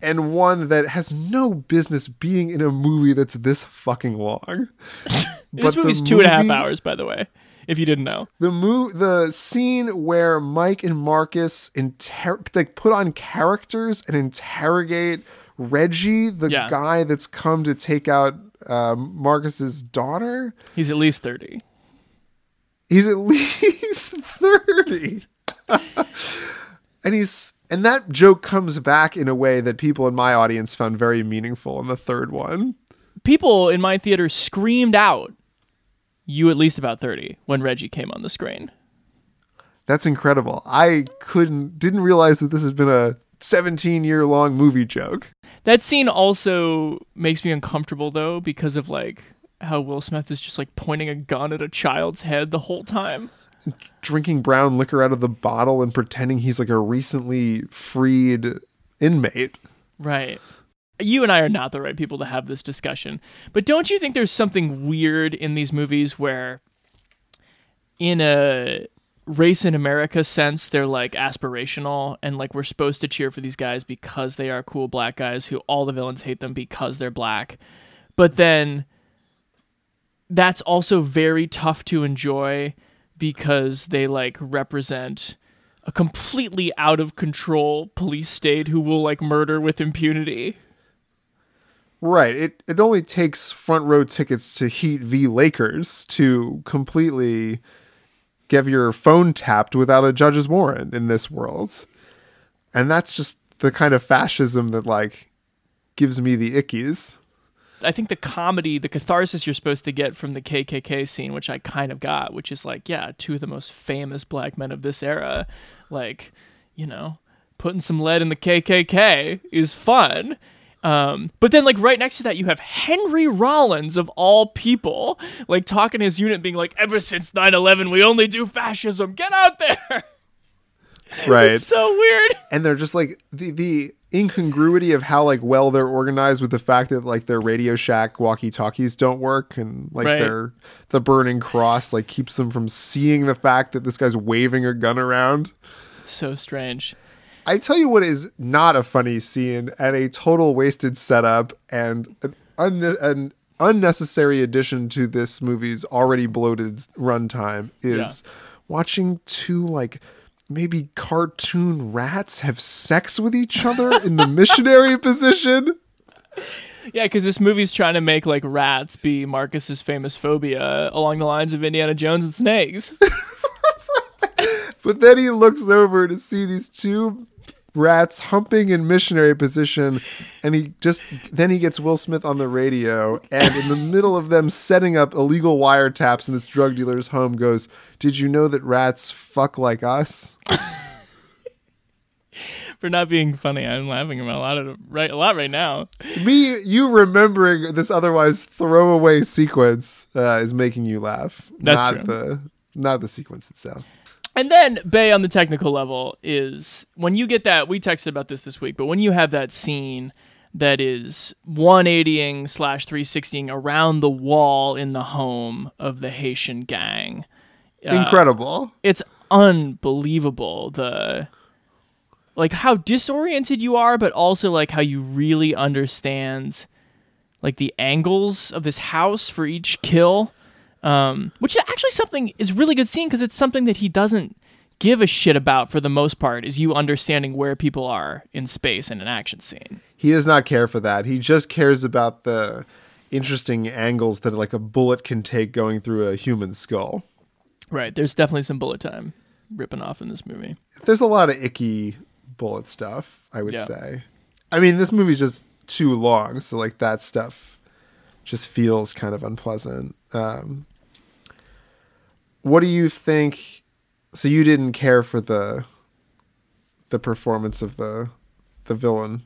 And one that has no business being in a movie that's this fucking long. this movie's two and a half hours by the way, if you didn't know. the mo- the scene where Mike and Marcus inter- like put on characters and interrogate Reggie, the Yeah. guy that's come to take out uh, Marcus's daughter. He's at least 30. He's at least 30. and he's and that joke comes back in a way that people in my audience found very meaningful in the third one. People in my theater screamed out, You at least about 30 when Reggie came on the screen. That's incredible. I couldn't didn't realize that this has been a 17 year long movie joke. That scene also makes me uncomfortable though because of like how Will Smith is just like pointing a gun at a child's head the whole time. Drinking brown liquor out of the bottle and pretending he's like a recently freed inmate. Right. You and I are not the right people to have this discussion. But don't you think there's something weird in these movies where in a race in America sense they're like aspirational and like we're supposed to cheer for these guys because they are cool black guys who all the villains hate them because they're black. But then that's also very tough to enjoy because they like represent a completely out of control police state who will like murder with impunity. Right. It it only takes front row tickets to Heat v Lakers to completely get your phone tapped without a judge's warrant in this world. And that's just the kind of fascism that like gives me the ickies. I think the comedy, the catharsis you're supposed to get from the KKK scene, which I kind of got, which is like, yeah, two of the most famous black men of this era, like, you know, putting some lead in the KKK is fun. Um, but then, like, right next to that, you have Henry Rollins, of all people, like, talking to his unit, being like, ever since 9 11, we only do fascism. Get out there. Right. It's so weird. and they're just like the the incongruity of how like well they're organized with the fact that like their Radio Shack walkie-talkies don't work and like Right. their the burning cross like keeps them from seeing the fact that this guy's waving a gun around. So strange. I tell you what is not a funny scene and a total wasted setup and an, un- an unnecessary addition to this movie's already bloated runtime is watching two like maybe cartoon rats have sex with each other in the missionary position. Yeah, because this movie's trying to make like rats be Marcus's famous phobia along the lines of Indiana Jones and snakes. But then he looks over to see these two rats humping in missionary position and he just then he gets Will Smith on the radio and in the middle of them setting up illegal wiretaps in this drug dealer's home goes, "Did you know that rats fuck like us?" For not being funny, I'm laughing about a lot of right a lot right now. Me you remembering this otherwise throwaway sequence uh, is making you laugh. That's not true. the not the sequence itself. And then Bay on the technical level is when you get that we texted about this this week, but when you have that scene that is 180ing slash 360ing around the wall in the home of the Haitian gang, uh, Incredible. it's unbelievable the like how disoriented you are but also like how you really understand like the angles of this house for each kill um which is actually something is really good scene because it's something that he doesn't give a shit about for the most part is you understanding where people are in space in an action scene He does not care for that. He just cares about the interesting angles that like a bullet can take going through a human skull. right there's definitely some bullet time ripping off in this movie There's a lot of icky bullet stuff, I would Yeah. say. I mean, this movie's just too long, so like that stuff just feels kind of unpleasant. Um, what do you think? So you didn't care for the the performance of the the villain,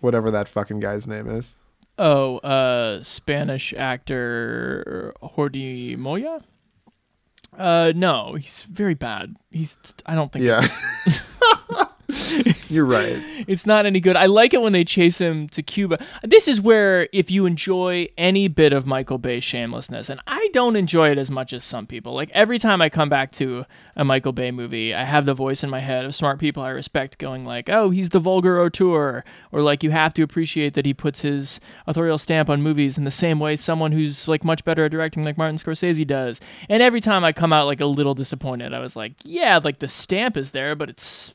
whatever that fucking guy's name is. oh uh spanish actor jordi mollà uh no he's very bad he's i don't think Yeah. You're right. it's not any good. I like it when they chase him to Cuba. This is where if you enjoy any bit of Michael Bay shamelessness, and I don't enjoy it as much as some people. Like every time I come back to a Michael Bay movie, I have the voice in my head of smart people I respect going like, "Oh, he's the vulgar auteur," or like you have to appreciate that he puts his authorial stamp on movies in the same way someone who's like much better at directing like Martin Scorsese does. And every time I come out like a little disappointed, I was like, "Yeah, like the stamp is there, but it's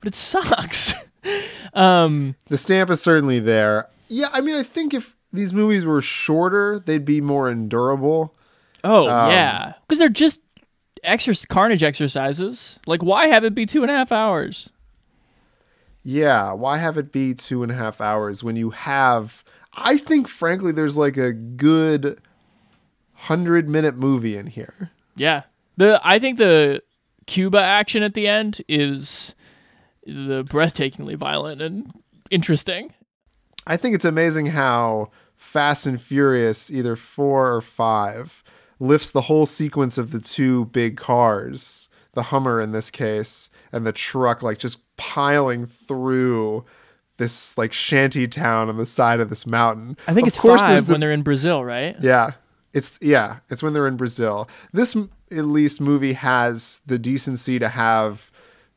but it sucks." um, the stamp is certainly there. Yeah, I mean, I think if these movies were shorter, they'd be more endurable. Oh Um, yeah, because they're just exercise carnage exercises. Like, why have it be two and a half hours? Yeah, why have it be two and a half hours when you have? I think, frankly, there's like a good hundred minute movie in here. Yeah, the I think the Cuba action at the end is breathtakingly violent and interesting. I think it's amazing how Fast and Furious, either four or five, lifts the whole sequence of the two big cars, the Hummer in this case, and the truck, like just piling through this like shanty town on the side of this mountain. I think Of it's course five the- when they're in Brazil, right? Yeah. It's yeah, it's when they're in Brazil. This at least movie has the decency to have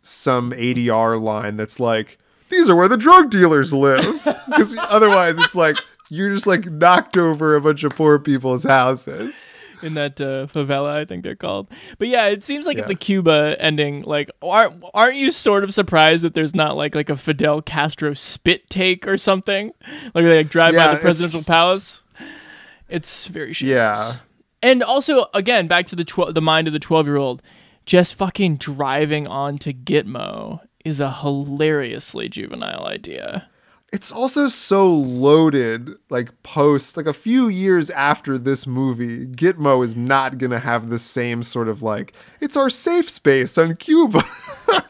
some ADR line that's like these are where the drug dealers live because otherwise it's like you're just like knocked over a bunch of poor people's houses. in that uh, favela, I think they're called. But yeah, it seems like Yeah. at the Cuba ending, like aren't aren't you sort of surprised that there's not like like a Fidel Castro spit take or something? Like they like drive Yeah, by the presidential it's- palace. It's very shameless. Yeah. And also, again, back to the tw- the mind of the twelve year old, just fucking driving on to Gitmo is a hilariously juvenile idea. It's also so loaded, like post, like a few years after this movie, Gitmo is not gonna have the same sort of like, it's our safe space on Cuba.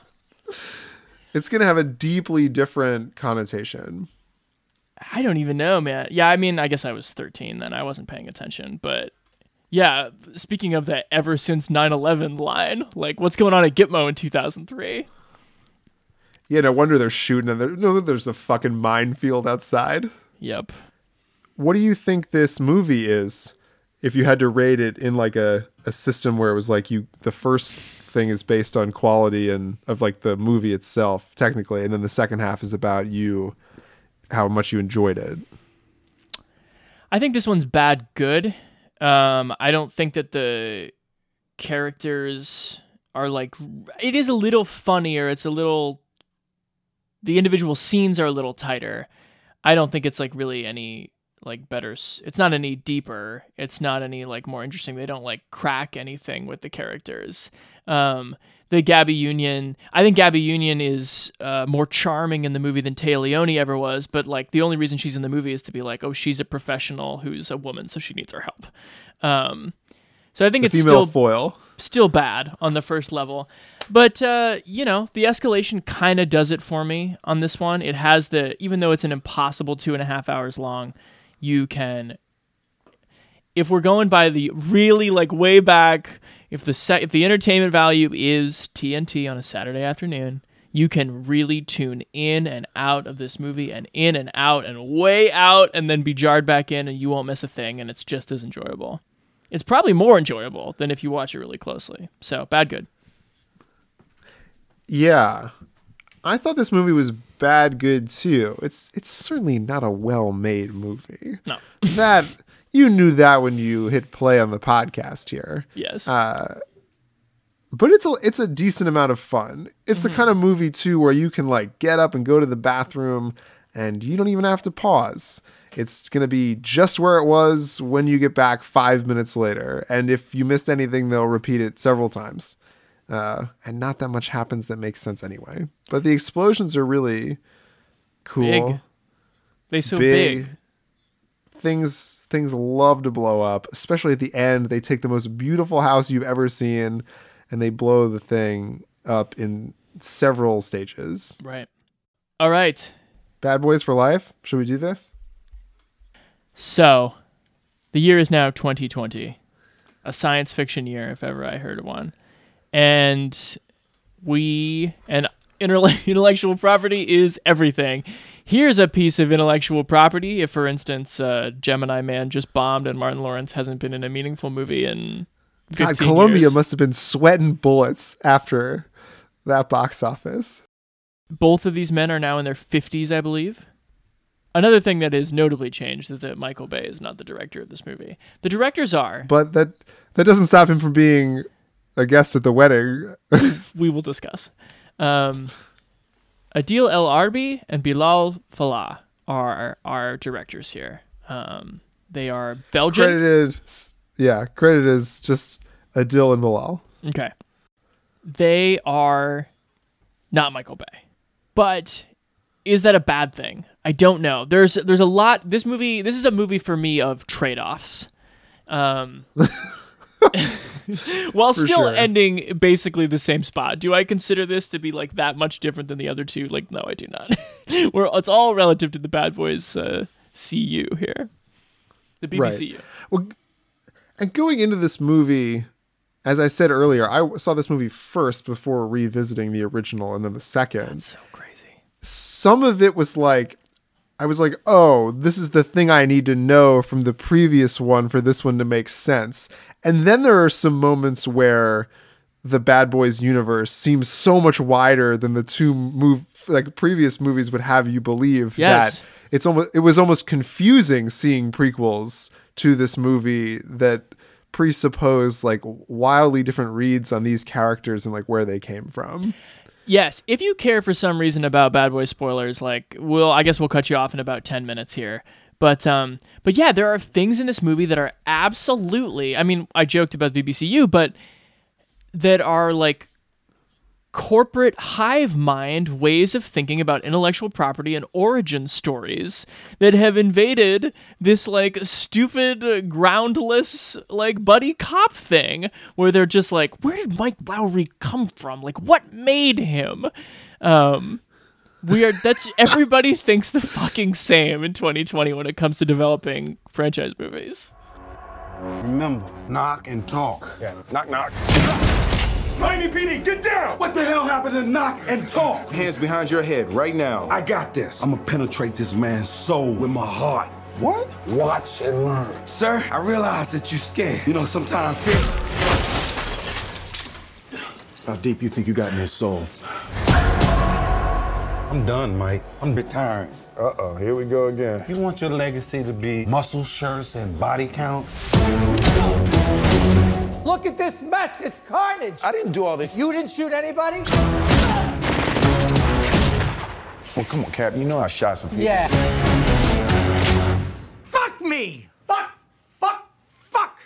it's gonna have a deeply different connotation. I don't even know, man. Yeah, I mean, I guess I was 13 then. I wasn't paying attention, but yeah, speaking of that ever since 9/11 line, like what's going on at Gitmo in 2003? Yeah, no wonder they're shooting and there no there's a fucking minefield outside. Yep. What do you think this movie is? If you had to rate it in like a, a system where it was like you the first thing is based on quality and of like the movie itself, technically, and then the second half is about you how much you enjoyed it. I think this one's bad good. Um, I don't think that the characters are like it is a little funnier. It's a little the individual scenes are a little tighter. I don't think it's like really any like better it's not any deeper. It's not any like more interesting. They don't like crack anything with the characters. Um the Gabby Union, I think Gabby Union is uh, more charming in the movie than Téa Leoni ever was, but like the only reason she's in the movie is to be like, oh, she's a professional who's a woman, so she needs our help. Um, so I think The it's still foil. still bad on the first level, but uh, you know the escalation kind of does it for me on this one. It has the even though it's an impossible two and a half hours long, you can if we're going by the really like way back, if the se- if the entertainment value is TNT on a Saturday afternoon, you can really tune in and out of this movie and in and out and way out and then be jarred back in and you won't miss a thing and it's just as enjoyable. It's probably more enjoyable than if you watch it really closely. So, bad good. Yeah. I thought this movie was bad good too. It's it's certainly not a well-made movie. No. that you knew that when you hit play on the podcast here. Yes. Uh, but it's a it's a decent amount of fun. It's the kind of movie too where you can like get up and go to the bathroom and you don't even have to pause. It's gonna be just where it was when you get back five minutes later. And if you missed anything, they'll repeat it several times. Uh, and not that much happens that makes sense anyway. But the explosions are really cool. Big. They so big. Things things love to blow up, especially at the end. They take the most beautiful house you've ever seen and they blow the thing up in several stages. Right. All right. Bad Boys for Life. Should we do this? So, the year is now 2020, a science fiction year, if ever I heard of one. And we, and intellectual property is everything. Here's a piece of intellectual property. If, for instance, uh, Gemini Man just bombed and Martin Lawrence hasn't been in a meaningful movie in 15 God, Columbia years. must have been sweating bullets after that box office. Both of these men are now in their 50s, I believe. Another thing that is notably changed is that Michael Bay is not the director of this movie. The directors are. But that that doesn't stop him from being a guest at the wedding. we will discuss. Um, Adil El Arbi and Bilall Fallah are our directors here. Um, they are Belgian. Credited, yeah, credited is just Adil and Bilall. Okay. They are not Michael Bay. But is that a bad thing? I don't know. There's there's a lot this movie this is a movie for me of trade-offs. Um while For still sure. ending basically the same spot. Do I consider this to be like that much different than the other two? Like no, I do not. We're it's all relative to the Bad Boys uh, CU here. The BBCU. Well, and going into this movie, as I said earlier, I saw this movie first before revisiting the original and then the second. That's so crazy. Some of it was like, I was like, oh, this is the thing I need to know from the previous one for this one to make sense. And then there are some moments where the Bad Boys universe seems so much wider than the two move like previous movies would have you believe Yes. that it's almost it was almost confusing seeing prequels to this movie that presuppose like wildly different reads on these characters and like where they came from. Yes, if you care for some reason about Bad Boy spoilers, like we'll I guess we'll cut you off in about 10 minutes here. But um but yeah, there are things in this movie that are absolutely I mean, I joked about BBCU, but that are like corporate hive mind ways of thinking about intellectual property and origin stories that have invaded this like stupid groundless like buddy cop thing where they're just like where did Mike Lowrey come from like what made him um we are that's everybody thinks the fucking same in 2020 when it comes to developing franchise movies Remember, knock and talk. Yeah, knock, knock. Miami PD, get down! What the hell happened to knock and talk? Hands behind your head right now. I got this. I'm gonna penetrate this man's soul with my heart. What? Watch and learn. Sir, I realize that you're scared. You know, sometimes fear. How deep you think you got in his soul? I'm done, Mike. I'm retiring. Uh-oh, here we go again. You want your legacy to be muscle shirts and body counts? Look at this mess. It's carnage. I didn't do all this. You didn't shoot anybody? Well, come on, Cap. You know I shot some people. Yeah. Fuck me. Fuck. Fuck. Fuck.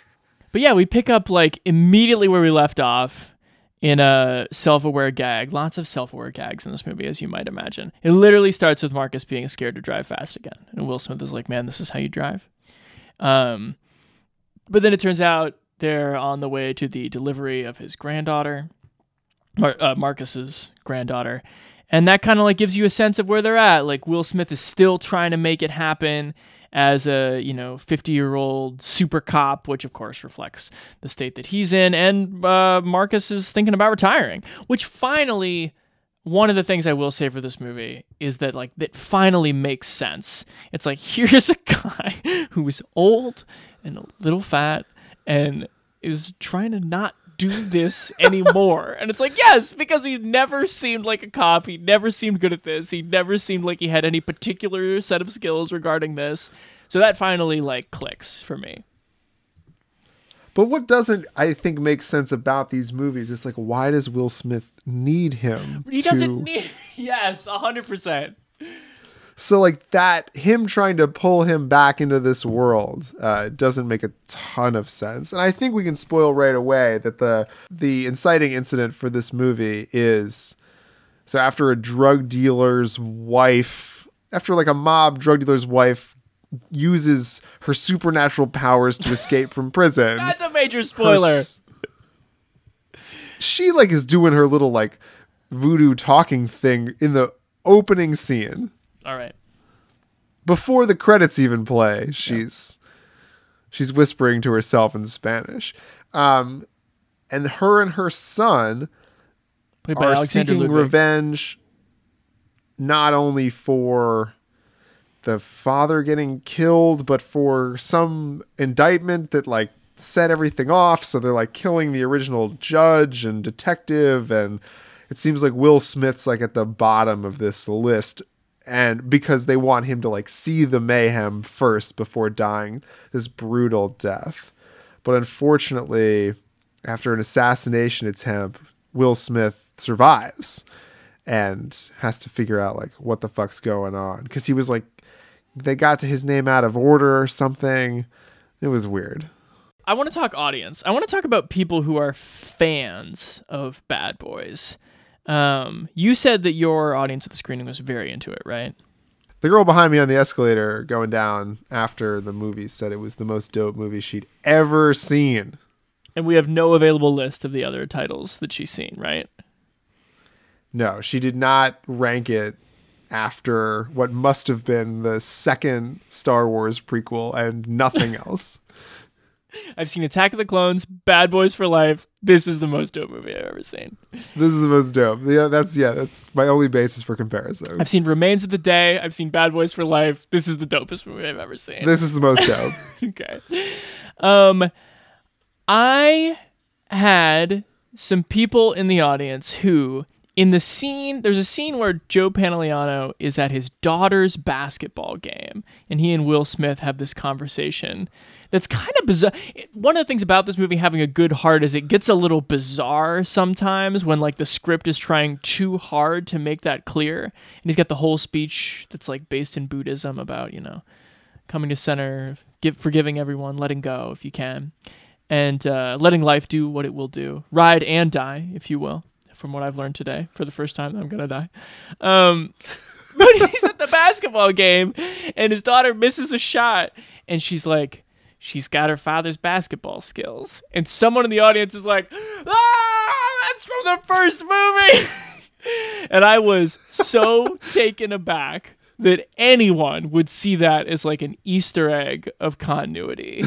But yeah, we pick up like immediately where we left off in a self-aware gag. Lots of self-aware gags in this movie, as you might imagine. It literally starts with Marcus being scared to drive fast again, and Will Smith is like, "Man, this is how you drive." Um, but then it turns out they're on the way to the delivery of his granddaughter, Mar- uh, Marcus's granddaughter, and that kind of like gives you a sense of where they're at. Like Will Smith is still trying to make it happen as a you know 50 year old super cop, which of course reflects the state that he's in, and uh, Marcus is thinking about retiring, which finally. One of the things I will say for this movie is that like that finally makes sense. It's like here's a guy who is old and a little fat and is trying to not do this anymore. and it's like, yes, because he never seemed like a cop. He never seemed good at this. He never seemed like he had any particular set of skills regarding this. So that finally like clicks for me. But what doesn't I think make sense about these movies? It's like why does Will Smith need him? He to- doesn't need Yes, 100%. So like that, him trying to pull him back into this world uh, doesn't make a ton of sense. And I think we can spoil right away that the the inciting incident for this movie is so after a drug dealer's wife, after like a mob drug dealer's wife uses her supernatural powers to escape from prison. That's a major spoiler. s- she like is doing her little like voodoo talking thing in the opening scene All right. before the credits even play she's she's whispering to herself in spanish um and her and her son Played are seeking Ludwig. revenge not only for the father getting killed but for some indictment that like set everything off so they're like killing the original judge and detective and it seems like Will Smith's like at the bottom of this list and because they want him to like see the mayhem first before dying this brutal death but unfortunately after an assassination attempt Will Smith survives and has to figure out like what the fuck's going on because he was like they got to his name out of order or something. It was weird. I want to talk audience. I want to talk about people who are fans of Bad Boys. Um, you said that your audience at the screening was very into it, right? The girl behind me on the escalator going down after the movie said it was the most dope movie she'd ever seen. And we have no available list of the other titles that she's seen, right? No, she did not rank it after what must have been the second Star Wars prequel and nothing else. I've seen Attack of the Clones, Bad Boys for Life. This is the most dope movie I've ever seen. This is the most dope. Yeah, that's yeah, that's my only basis for comparison. I've seen Remains of the Day. I've seen Bad Boys for Life. This is the dopest movie I've ever seen. This is the most dope. okay. Um, I had some people in the audience who, in the scene, there's a scene where Joe Pantoliano is at his daughter's basketball game, and he and Will Smith have this conversation that's kind of bizarre. One of the things about this movie having a good heart is it gets a little bizarre sometimes when like the script is trying too hard to make that clear. And he's got the whole speech that's like based in Buddhism about, you know, coming to center, give forgiving everyone, letting go if you can, and uh, letting life do what it will do, ride and die, if you will. From what I've learned today, for the first time, I'm gonna die. Um, but he's at the basketball game, and his daughter misses a shot, and she's like, she's got her father's basketball skills, and someone in the audience is like, ah, that's from the first movie, and I was so taken aback that anyone would see that as like an Easter egg of continuity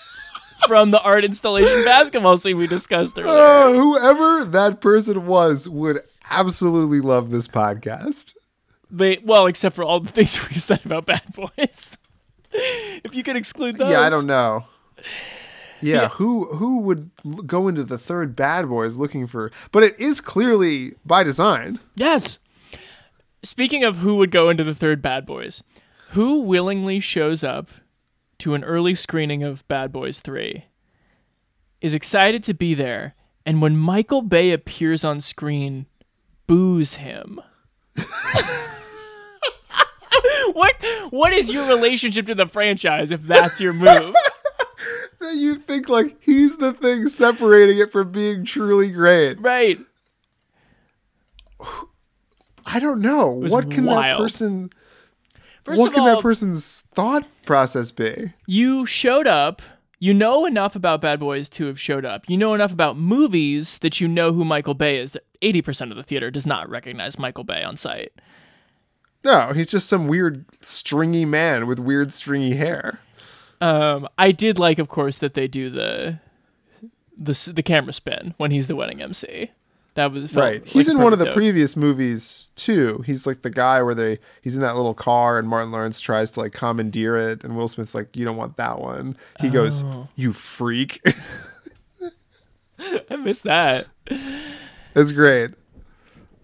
from the art installation basketball scene we discussed earlier. Uh, whoever that person was would absolutely love this podcast. But, well, except for all the things we said about Bad Boys. if you could exclude those. Yeah, I don't know. Yeah, yeah, who who would go into the third Bad Boys looking for? But it is clearly by design. Yes. Speaking of who would go into the third Bad Boys, who willingly shows up to an early screening of Bad Boys 3 is excited to be there and when Michael Bay appears on screen boos him. what what is your relationship to the franchise if that's your move? you think like he's the thing separating it from being truly great. Right. I don't know. What can wild. that person First what can all, that person's thought process be? You showed up. You know enough about Bad Boys to have showed up. You know enough about movies that you know who Michael Bay is. That 80% of the theater does not recognize Michael Bay on sight. No, he's just some weird stringy man with weird stringy hair. Um, I did like, of course, that they do the the the camera spin when he's the wedding MC. That was right. He's in one of the dope. previous movies too. He's like the guy where they he's in that little car and Martin Lawrence tries to like commandeer it and Will Smith's like, "You don't want that one." He oh. goes, "You freak." I missed that. It's great.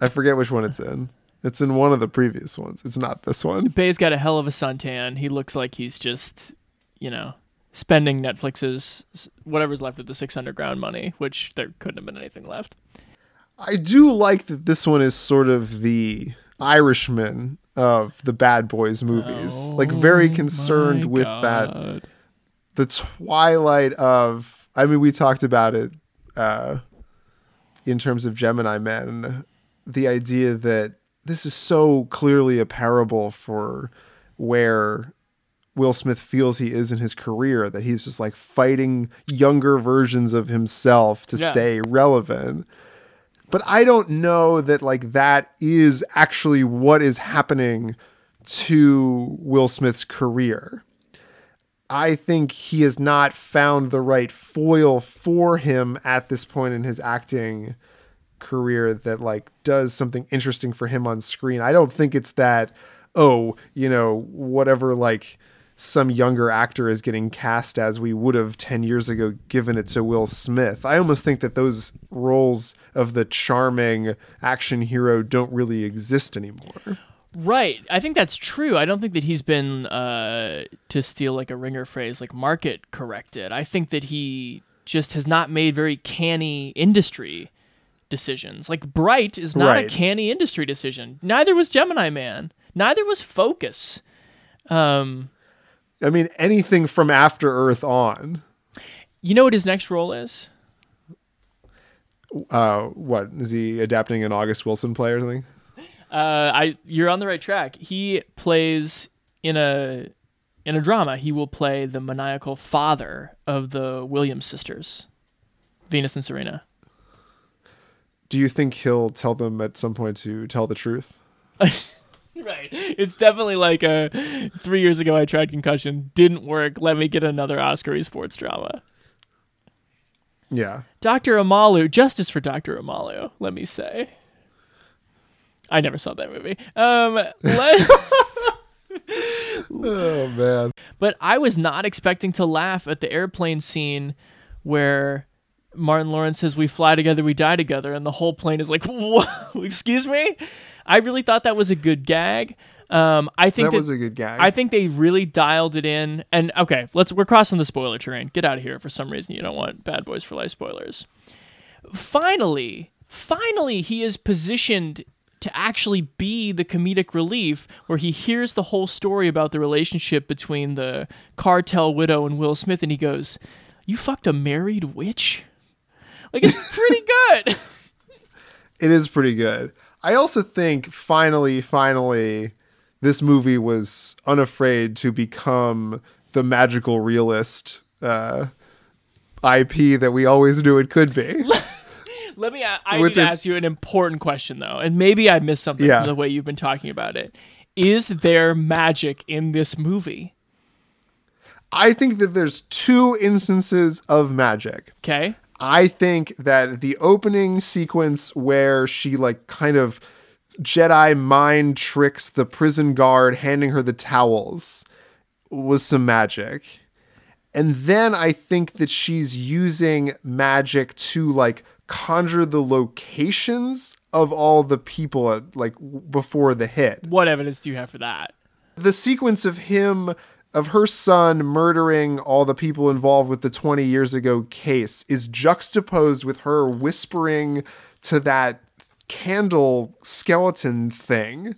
I forget which one it's in. It's in one of the previous ones. It's not this one. Bay's got a hell of a suntan. He looks like he's just, you know, spending Netflix's whatever's left of the six underground money, which there couldn't have been anything left. I do like that this one is sort of the Irishman of the Bad Boys movies. Oh, like very concerned with God. that the twilight of I mean we talked about it uh in terms of Gemini Men, the idea that this is so clearly a parable for where Will Smith feels he is in his career that he's just like fighting younger versions of himself to Yeah. stay relevant but I don't know that like that is actually what is happening to Will Smith's career. I think he has not found the right foil for him at this point in his acting career that like does something interesting for him on screen. I don't think it's that oh, you know, whatever like some younger actor is getting cast as we would have 10 years ago given it to Will Smith. I almost think that those roles of the charming action hero don't really exist anymore. Right. I think that's true. I don't think that he's been, uh, to steal like a ringer phrase, like market corrected. I think that he just has not made very canny industry decisions. Like Bright is not Right. a canny industry decision. Neither was Gemini Man. Neither was Focus. Um, I mean, anything from After Earth on. you know what his next role is? Uh, what is he adapting an August Wilson play or something? Uh, I you're on the right track. He plays in a in a drama. He will play the maniacal father of the Williams sisters, Venus and Serena. Do you think he'll tell them at some point to tell the truth? Right. It's definitely like a three years ago I tried concussion, didn't work. Let me get another Oscar sports drama. Yeah. Dr. Omalu, justice for Dr. Omalu, let me say. I never saw that movie. Um, Oh man. but I was not expecting to laugh at the airplane scene where Martin Lawrence says, "We fly together, we die together," and the whole plane is like, "Whoa, excuse me." I really thought that was a good gag. Um, I think That was a good gag. I think they really dialed it in. And okay, let's we're crossing the spoiler terrain. Get out of here. For some reason, you don't want Bad Boys for Life spoilers. Finally, finally, he is positioned to actually be the comedic relief where he hears the whole story about the relationship between the cartel widow and Will Smith, and he goes, "You fucked a married witch." Like it's pretty good. It is pretty good. I also think finally, finally, this movie was unafraid to become the magical realist uh, IP that we always knew it could be. Let me. a- I With need to ask you an important question though, and maybe I missed something Yeah. from the way you've been talking about it. Is there magic in this movie? I think that there's two instances of magic. Okay. I think that the opening sequence where she like kind of Jedi mind tricks the prison guard handing her the towels was some magic. And then I think that she's using magic to like conjure the locations of all the people at, like before the hit What evidence do you have for that? the sequence of him of her son murdering all the people involved with the 20 years ago case is juxtaposed with her whispering to that candle skeleton thing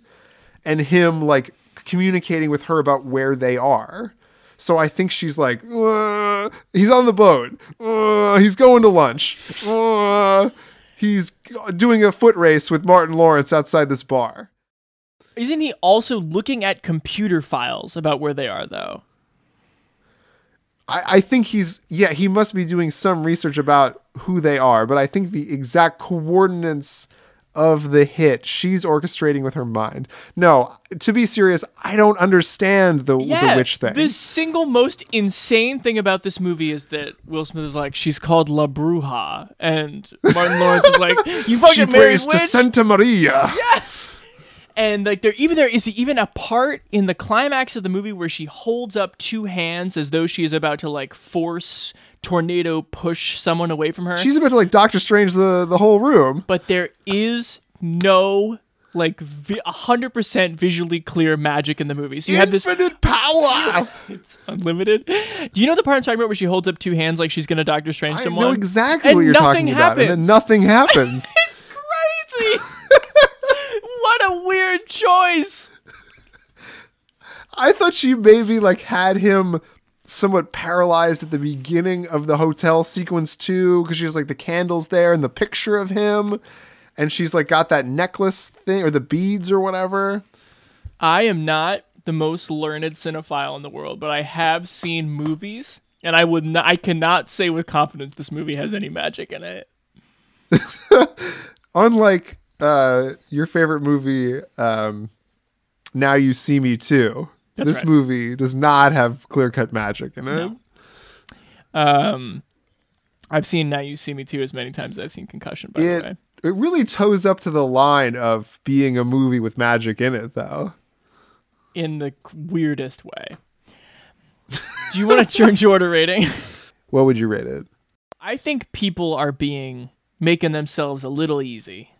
and him like communicating with her about where they are. So i think she's like "Uh, he's on the boat. He's going to lunch. He's doing a foot race with martin lawrence outside this bar Isn't he also looking at computer files about where they are though? I, I think he's yeah he must be doing some research about who they are but i think the exact coordinates of the hit she's orchestrating with her mind no to be serious i don't understand the, Yeah. the witch thing The single most insane thing about this movie is that Will Smith is like, she's called La Bruja, and Martin Lawrence is like, you fucking she married prays to santa maria yes. And like there, even there is even a part in the climax of the movie where she holds up two hands as though she is about to like force tornado push someone away from her. she's about to like doctor strange the, the whole room but there is no like a hundred percent visually clear magic in the movie. So you have this infinite power it's unlimited. Do you know the part I'm talking about where she holds up two hands like she's gonna Doctor Strange i someone? know exactly And what you're talking about and then happens. nothing happens It's crazy. What a weird choice. I thought she maybe like had him somewhat paralyzed at the beginning of the hotel sequence too, because she's like the candles there and the picture of him, and she's like got that necklace thing or the beads or whatever. I am not the most learned cinephile in the world, but I have seen movies, and I would not, I cannot say with confidence this movie has any magic in it. Unlike uh, your favorite movie, um, Now You See Me Too. That's this right. movie does not have clear cut magic in it. Um, I've seen Now You See Me Too as many times as I've seen Concussion. By the way, It it really toes up to the line of being a movie with magic in it, though. in the weirdest way. Do you want to change your order rating? What would you rate it? I think people are being making themselves a little easy.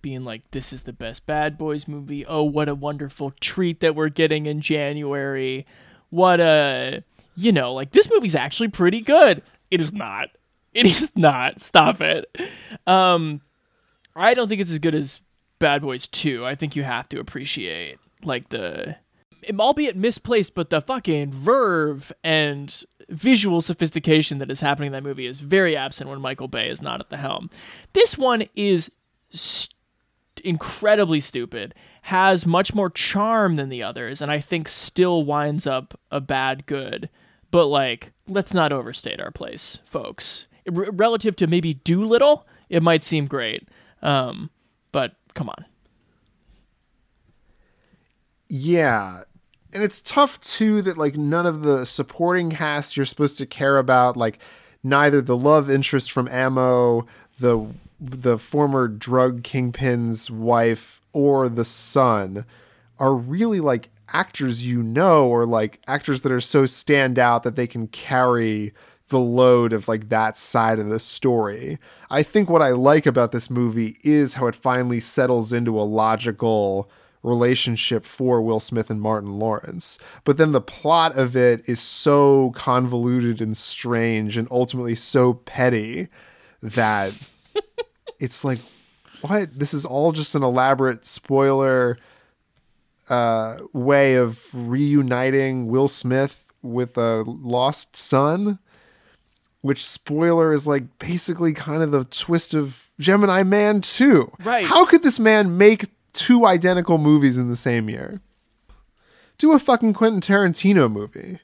Being like, this is the best Bad Boys movie. Oh, what a wonderful treat that we're getting in January. What a, you know, like this movie's actually pretty good. It is not. It is not. Stop it. Um, I don't think it's as good as Bad Boys 2. I think you have to appreciate like the albeit misplaced, but the fucking verve and visual sophistication that is happening in that movie is very absent when Michael Bay is not at the helm. This one is incredibly stupid, has much more charm than the others, and I think still winds up a bad good. But like, let's not overstate our place, folks. R- relative to maybe Dolittle, it might seem great, um, but come on. Yeah. And it's tough too that like none of the supporting cast you're supposed to care about, like neither the love interest from Ammo, the the former drug kingpin's wife, or the son are really like actors you know or like actors that are so stand out that they can carry the load of like that side of the story. I think what I like about this movie is how it finally settles into a logical relationship for Will Smith and Martin Lawrence. But then the plot of it is so convoluted and strange and ultimately so petty that it's like what? This is all just an elaborate spoiler uh, way of reuniting Will Smith with a lost son which spoiler is like basically kind of the twist of Gemini Man 2. Right. How could this man make two identical movies in the same year? Do a fucking Quentin Tarantino movie.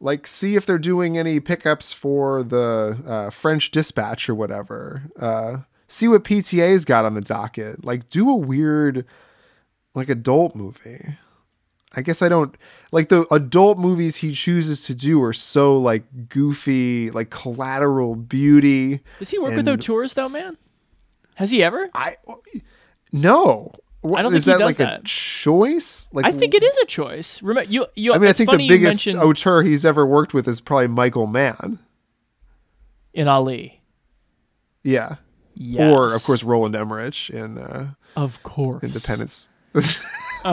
Like, see if they're doing any pickups for the uh, French Dispatch or whatever. Uh, see what PTA's got on the docket. Like, do a weird, like, adult movie. I guess I don't like the adult movies he chooses to do are so like goofy, like collateral beauty. Does he work with auteurs though, man? Has he ever? I no. What, I don't is think he that does like that. a choice? Like I think it is a choice. Remember, you, you. I mean, I think the biggest mentioned auteur he's ever worked with is probably Michael Mann. in Ali. Yeah. Yes. Or of course Roland Emmerich in uh, Of course. Independence.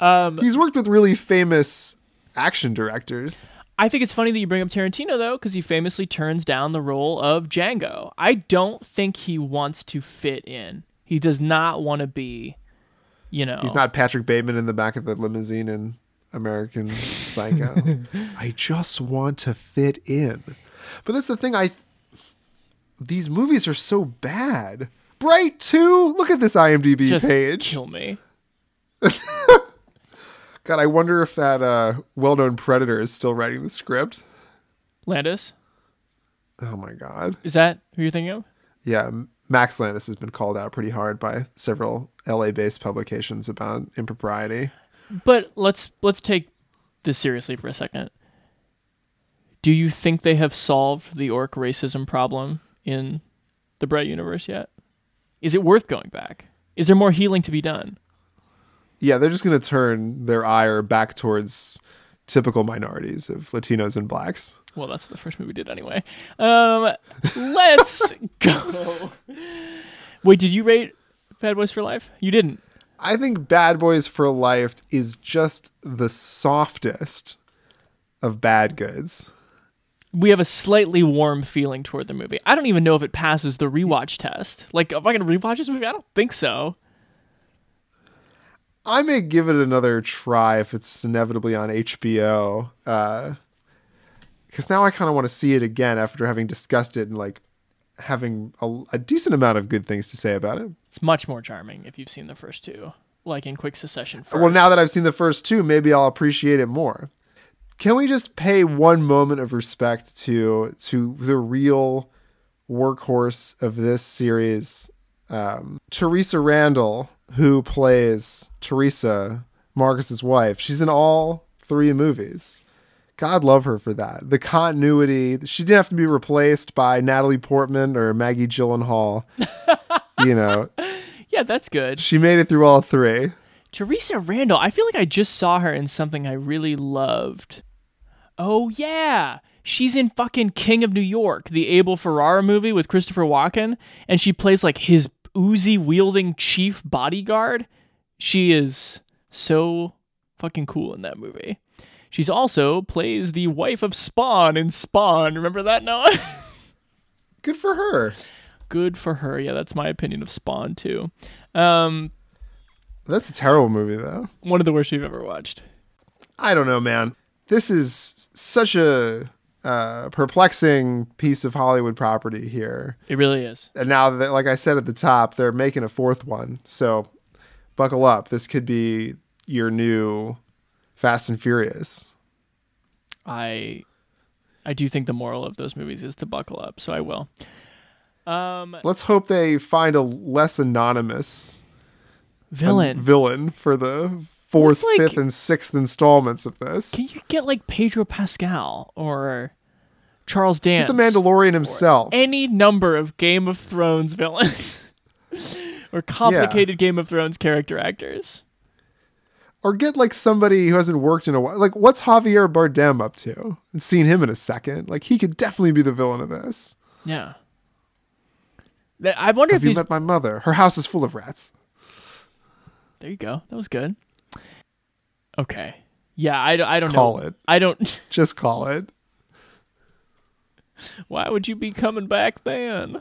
um, He's worked with really famous action directors. I think it's funny that you bring up Tarantino though, because he famously turns down the role of Django. I don't think he wants to fit in. He does not want to be, you know. He's not Patrick Bateman in the back of the limousine in American Psycho. I just want to fit in. But that's the thing. I th- these movies are so bad. Bright 2? Look at this IMDb Just page. kill me. God, I wonder if that uh, well-known predator is still writing the script. Landis, Oh my God. is that who you're thinking of? Yeah, Max Landis has been called out pretty hard by several LA-based publications about impropriety. But let's let's take this seriously for a second. Do you think they have solved the orc racism problem in the Bright universe yet? Is it worth going back? Is there more healing to be done? Yeah, they're just going to turn their ire back towards typical minorities of Latinos and blacks. Well, that's the first movie we did anyway. Um, let's go. Wait, did you rate Bad Boys for Life? You didn't. I think Bad Boys for Life is just the softest of bad goods. We have a slightly warm feeling toward the movie. I don't even know if it passes the rewatch test. Like, am I going to rewatch this movie? I don't think so. I may give it another try if it's inevitably on HBO. Because uh, now I kind of want to see it again after having discussed it and like having a, a decent amount of good things to say about it. It's much more charming if you've seen the first two, like in quick succession. First. Well, now that I've seen the first two, maybe I'll appreciate it more. Can we just pay one moment of respect to to the real workhorse of this series, um, Theresa Randle, who plays Teresa, Marcus's wife? She's in all three movies. God love her for that. The continuity. She didn't have to be replaced by Natalie Portman or Maggie Gyllenhaal. you know, yeah, that's good. she made it through all three. Theresa Randle, I feel like I just saw her in something I really loved. Oh yeah, she's in fucking King of New York, the Abel Ferrara movie with Christopher Walken, and she plays like his Uzi wielding chief bodyguard. She is so fucking cool in that movie. She's also plays the wife of Spawn in Spawn. Remember that, Noah? Good for her. good for her. Yeah, that's my opinion of Spawn too. Um, That's a terrible movie, though. one of the worst you've ever watched. I don't know, man. This is such a uh, perplexing piece of Hollywood property here. It really is. And now that, like I said at the top, they're making a fourth one. So buckle up. This could be your new Fast and Furious. I I do think the moral of those movies is to buckle up, so I will. Um, Let's hope they find a less anonymous villain. villain for the fourth, like- fifth, and sixth installments of this. Can you get like Pedro Pascal or Charles Dance? Get the Mandalorian himself. Any number of Game of Thrones villains or complicated Game of Thrones character actors. or get like somebody who hasn't worked in a while. Like, what's Javier Bardem up to? And seen him in a second. Like, he could definitely be the villain of this. Yeah. I wonder Have if you these. met my mother? Her house is full of rats. There you go. That was good. Okay. Yeah, I, don't- I don't Call know. it. I don't. Just call it. Why would you be coming back then?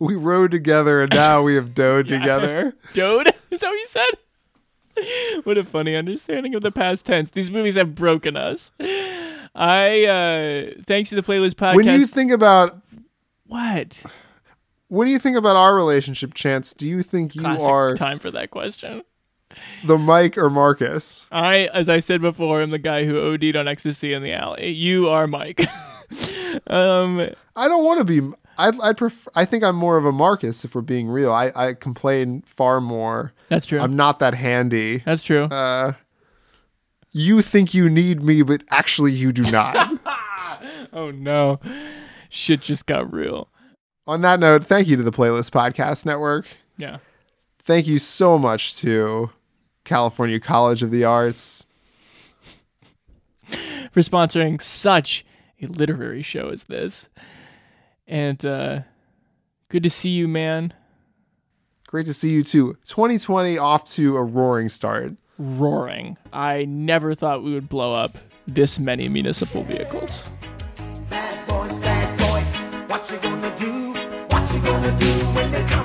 We rode together and now we have doed together. Dode? Is that what you said? what a funny understanding of the past tense. These movies have broken us. I uh thanks to the playlist podcast. When you think about what? When you think about our relationship, Chance, do you think you Classic are time for that question. the Mike or Marcus? I, as I said before, am the guy who OD'd on ecstasy in the alley. You are Mike. um, I don't want to be. I I prefer. I think I'm more of a Marcus if we're being real. I I complain far more. That's true. I'm not that handy. That's true. Uh, you think you need me, but actually you do not. oh no, shit just got real. On that note, thank you to the Playlist Podcast Network. Yeah. Thank you so much to California College of the Arts. for sponsoring such a literary show as this. And uh good to see you, man. Great to see you too. 2020 off to a roaring start. Roaring. I never thought we would blow up this many municipal vehicles. Gonna do when they come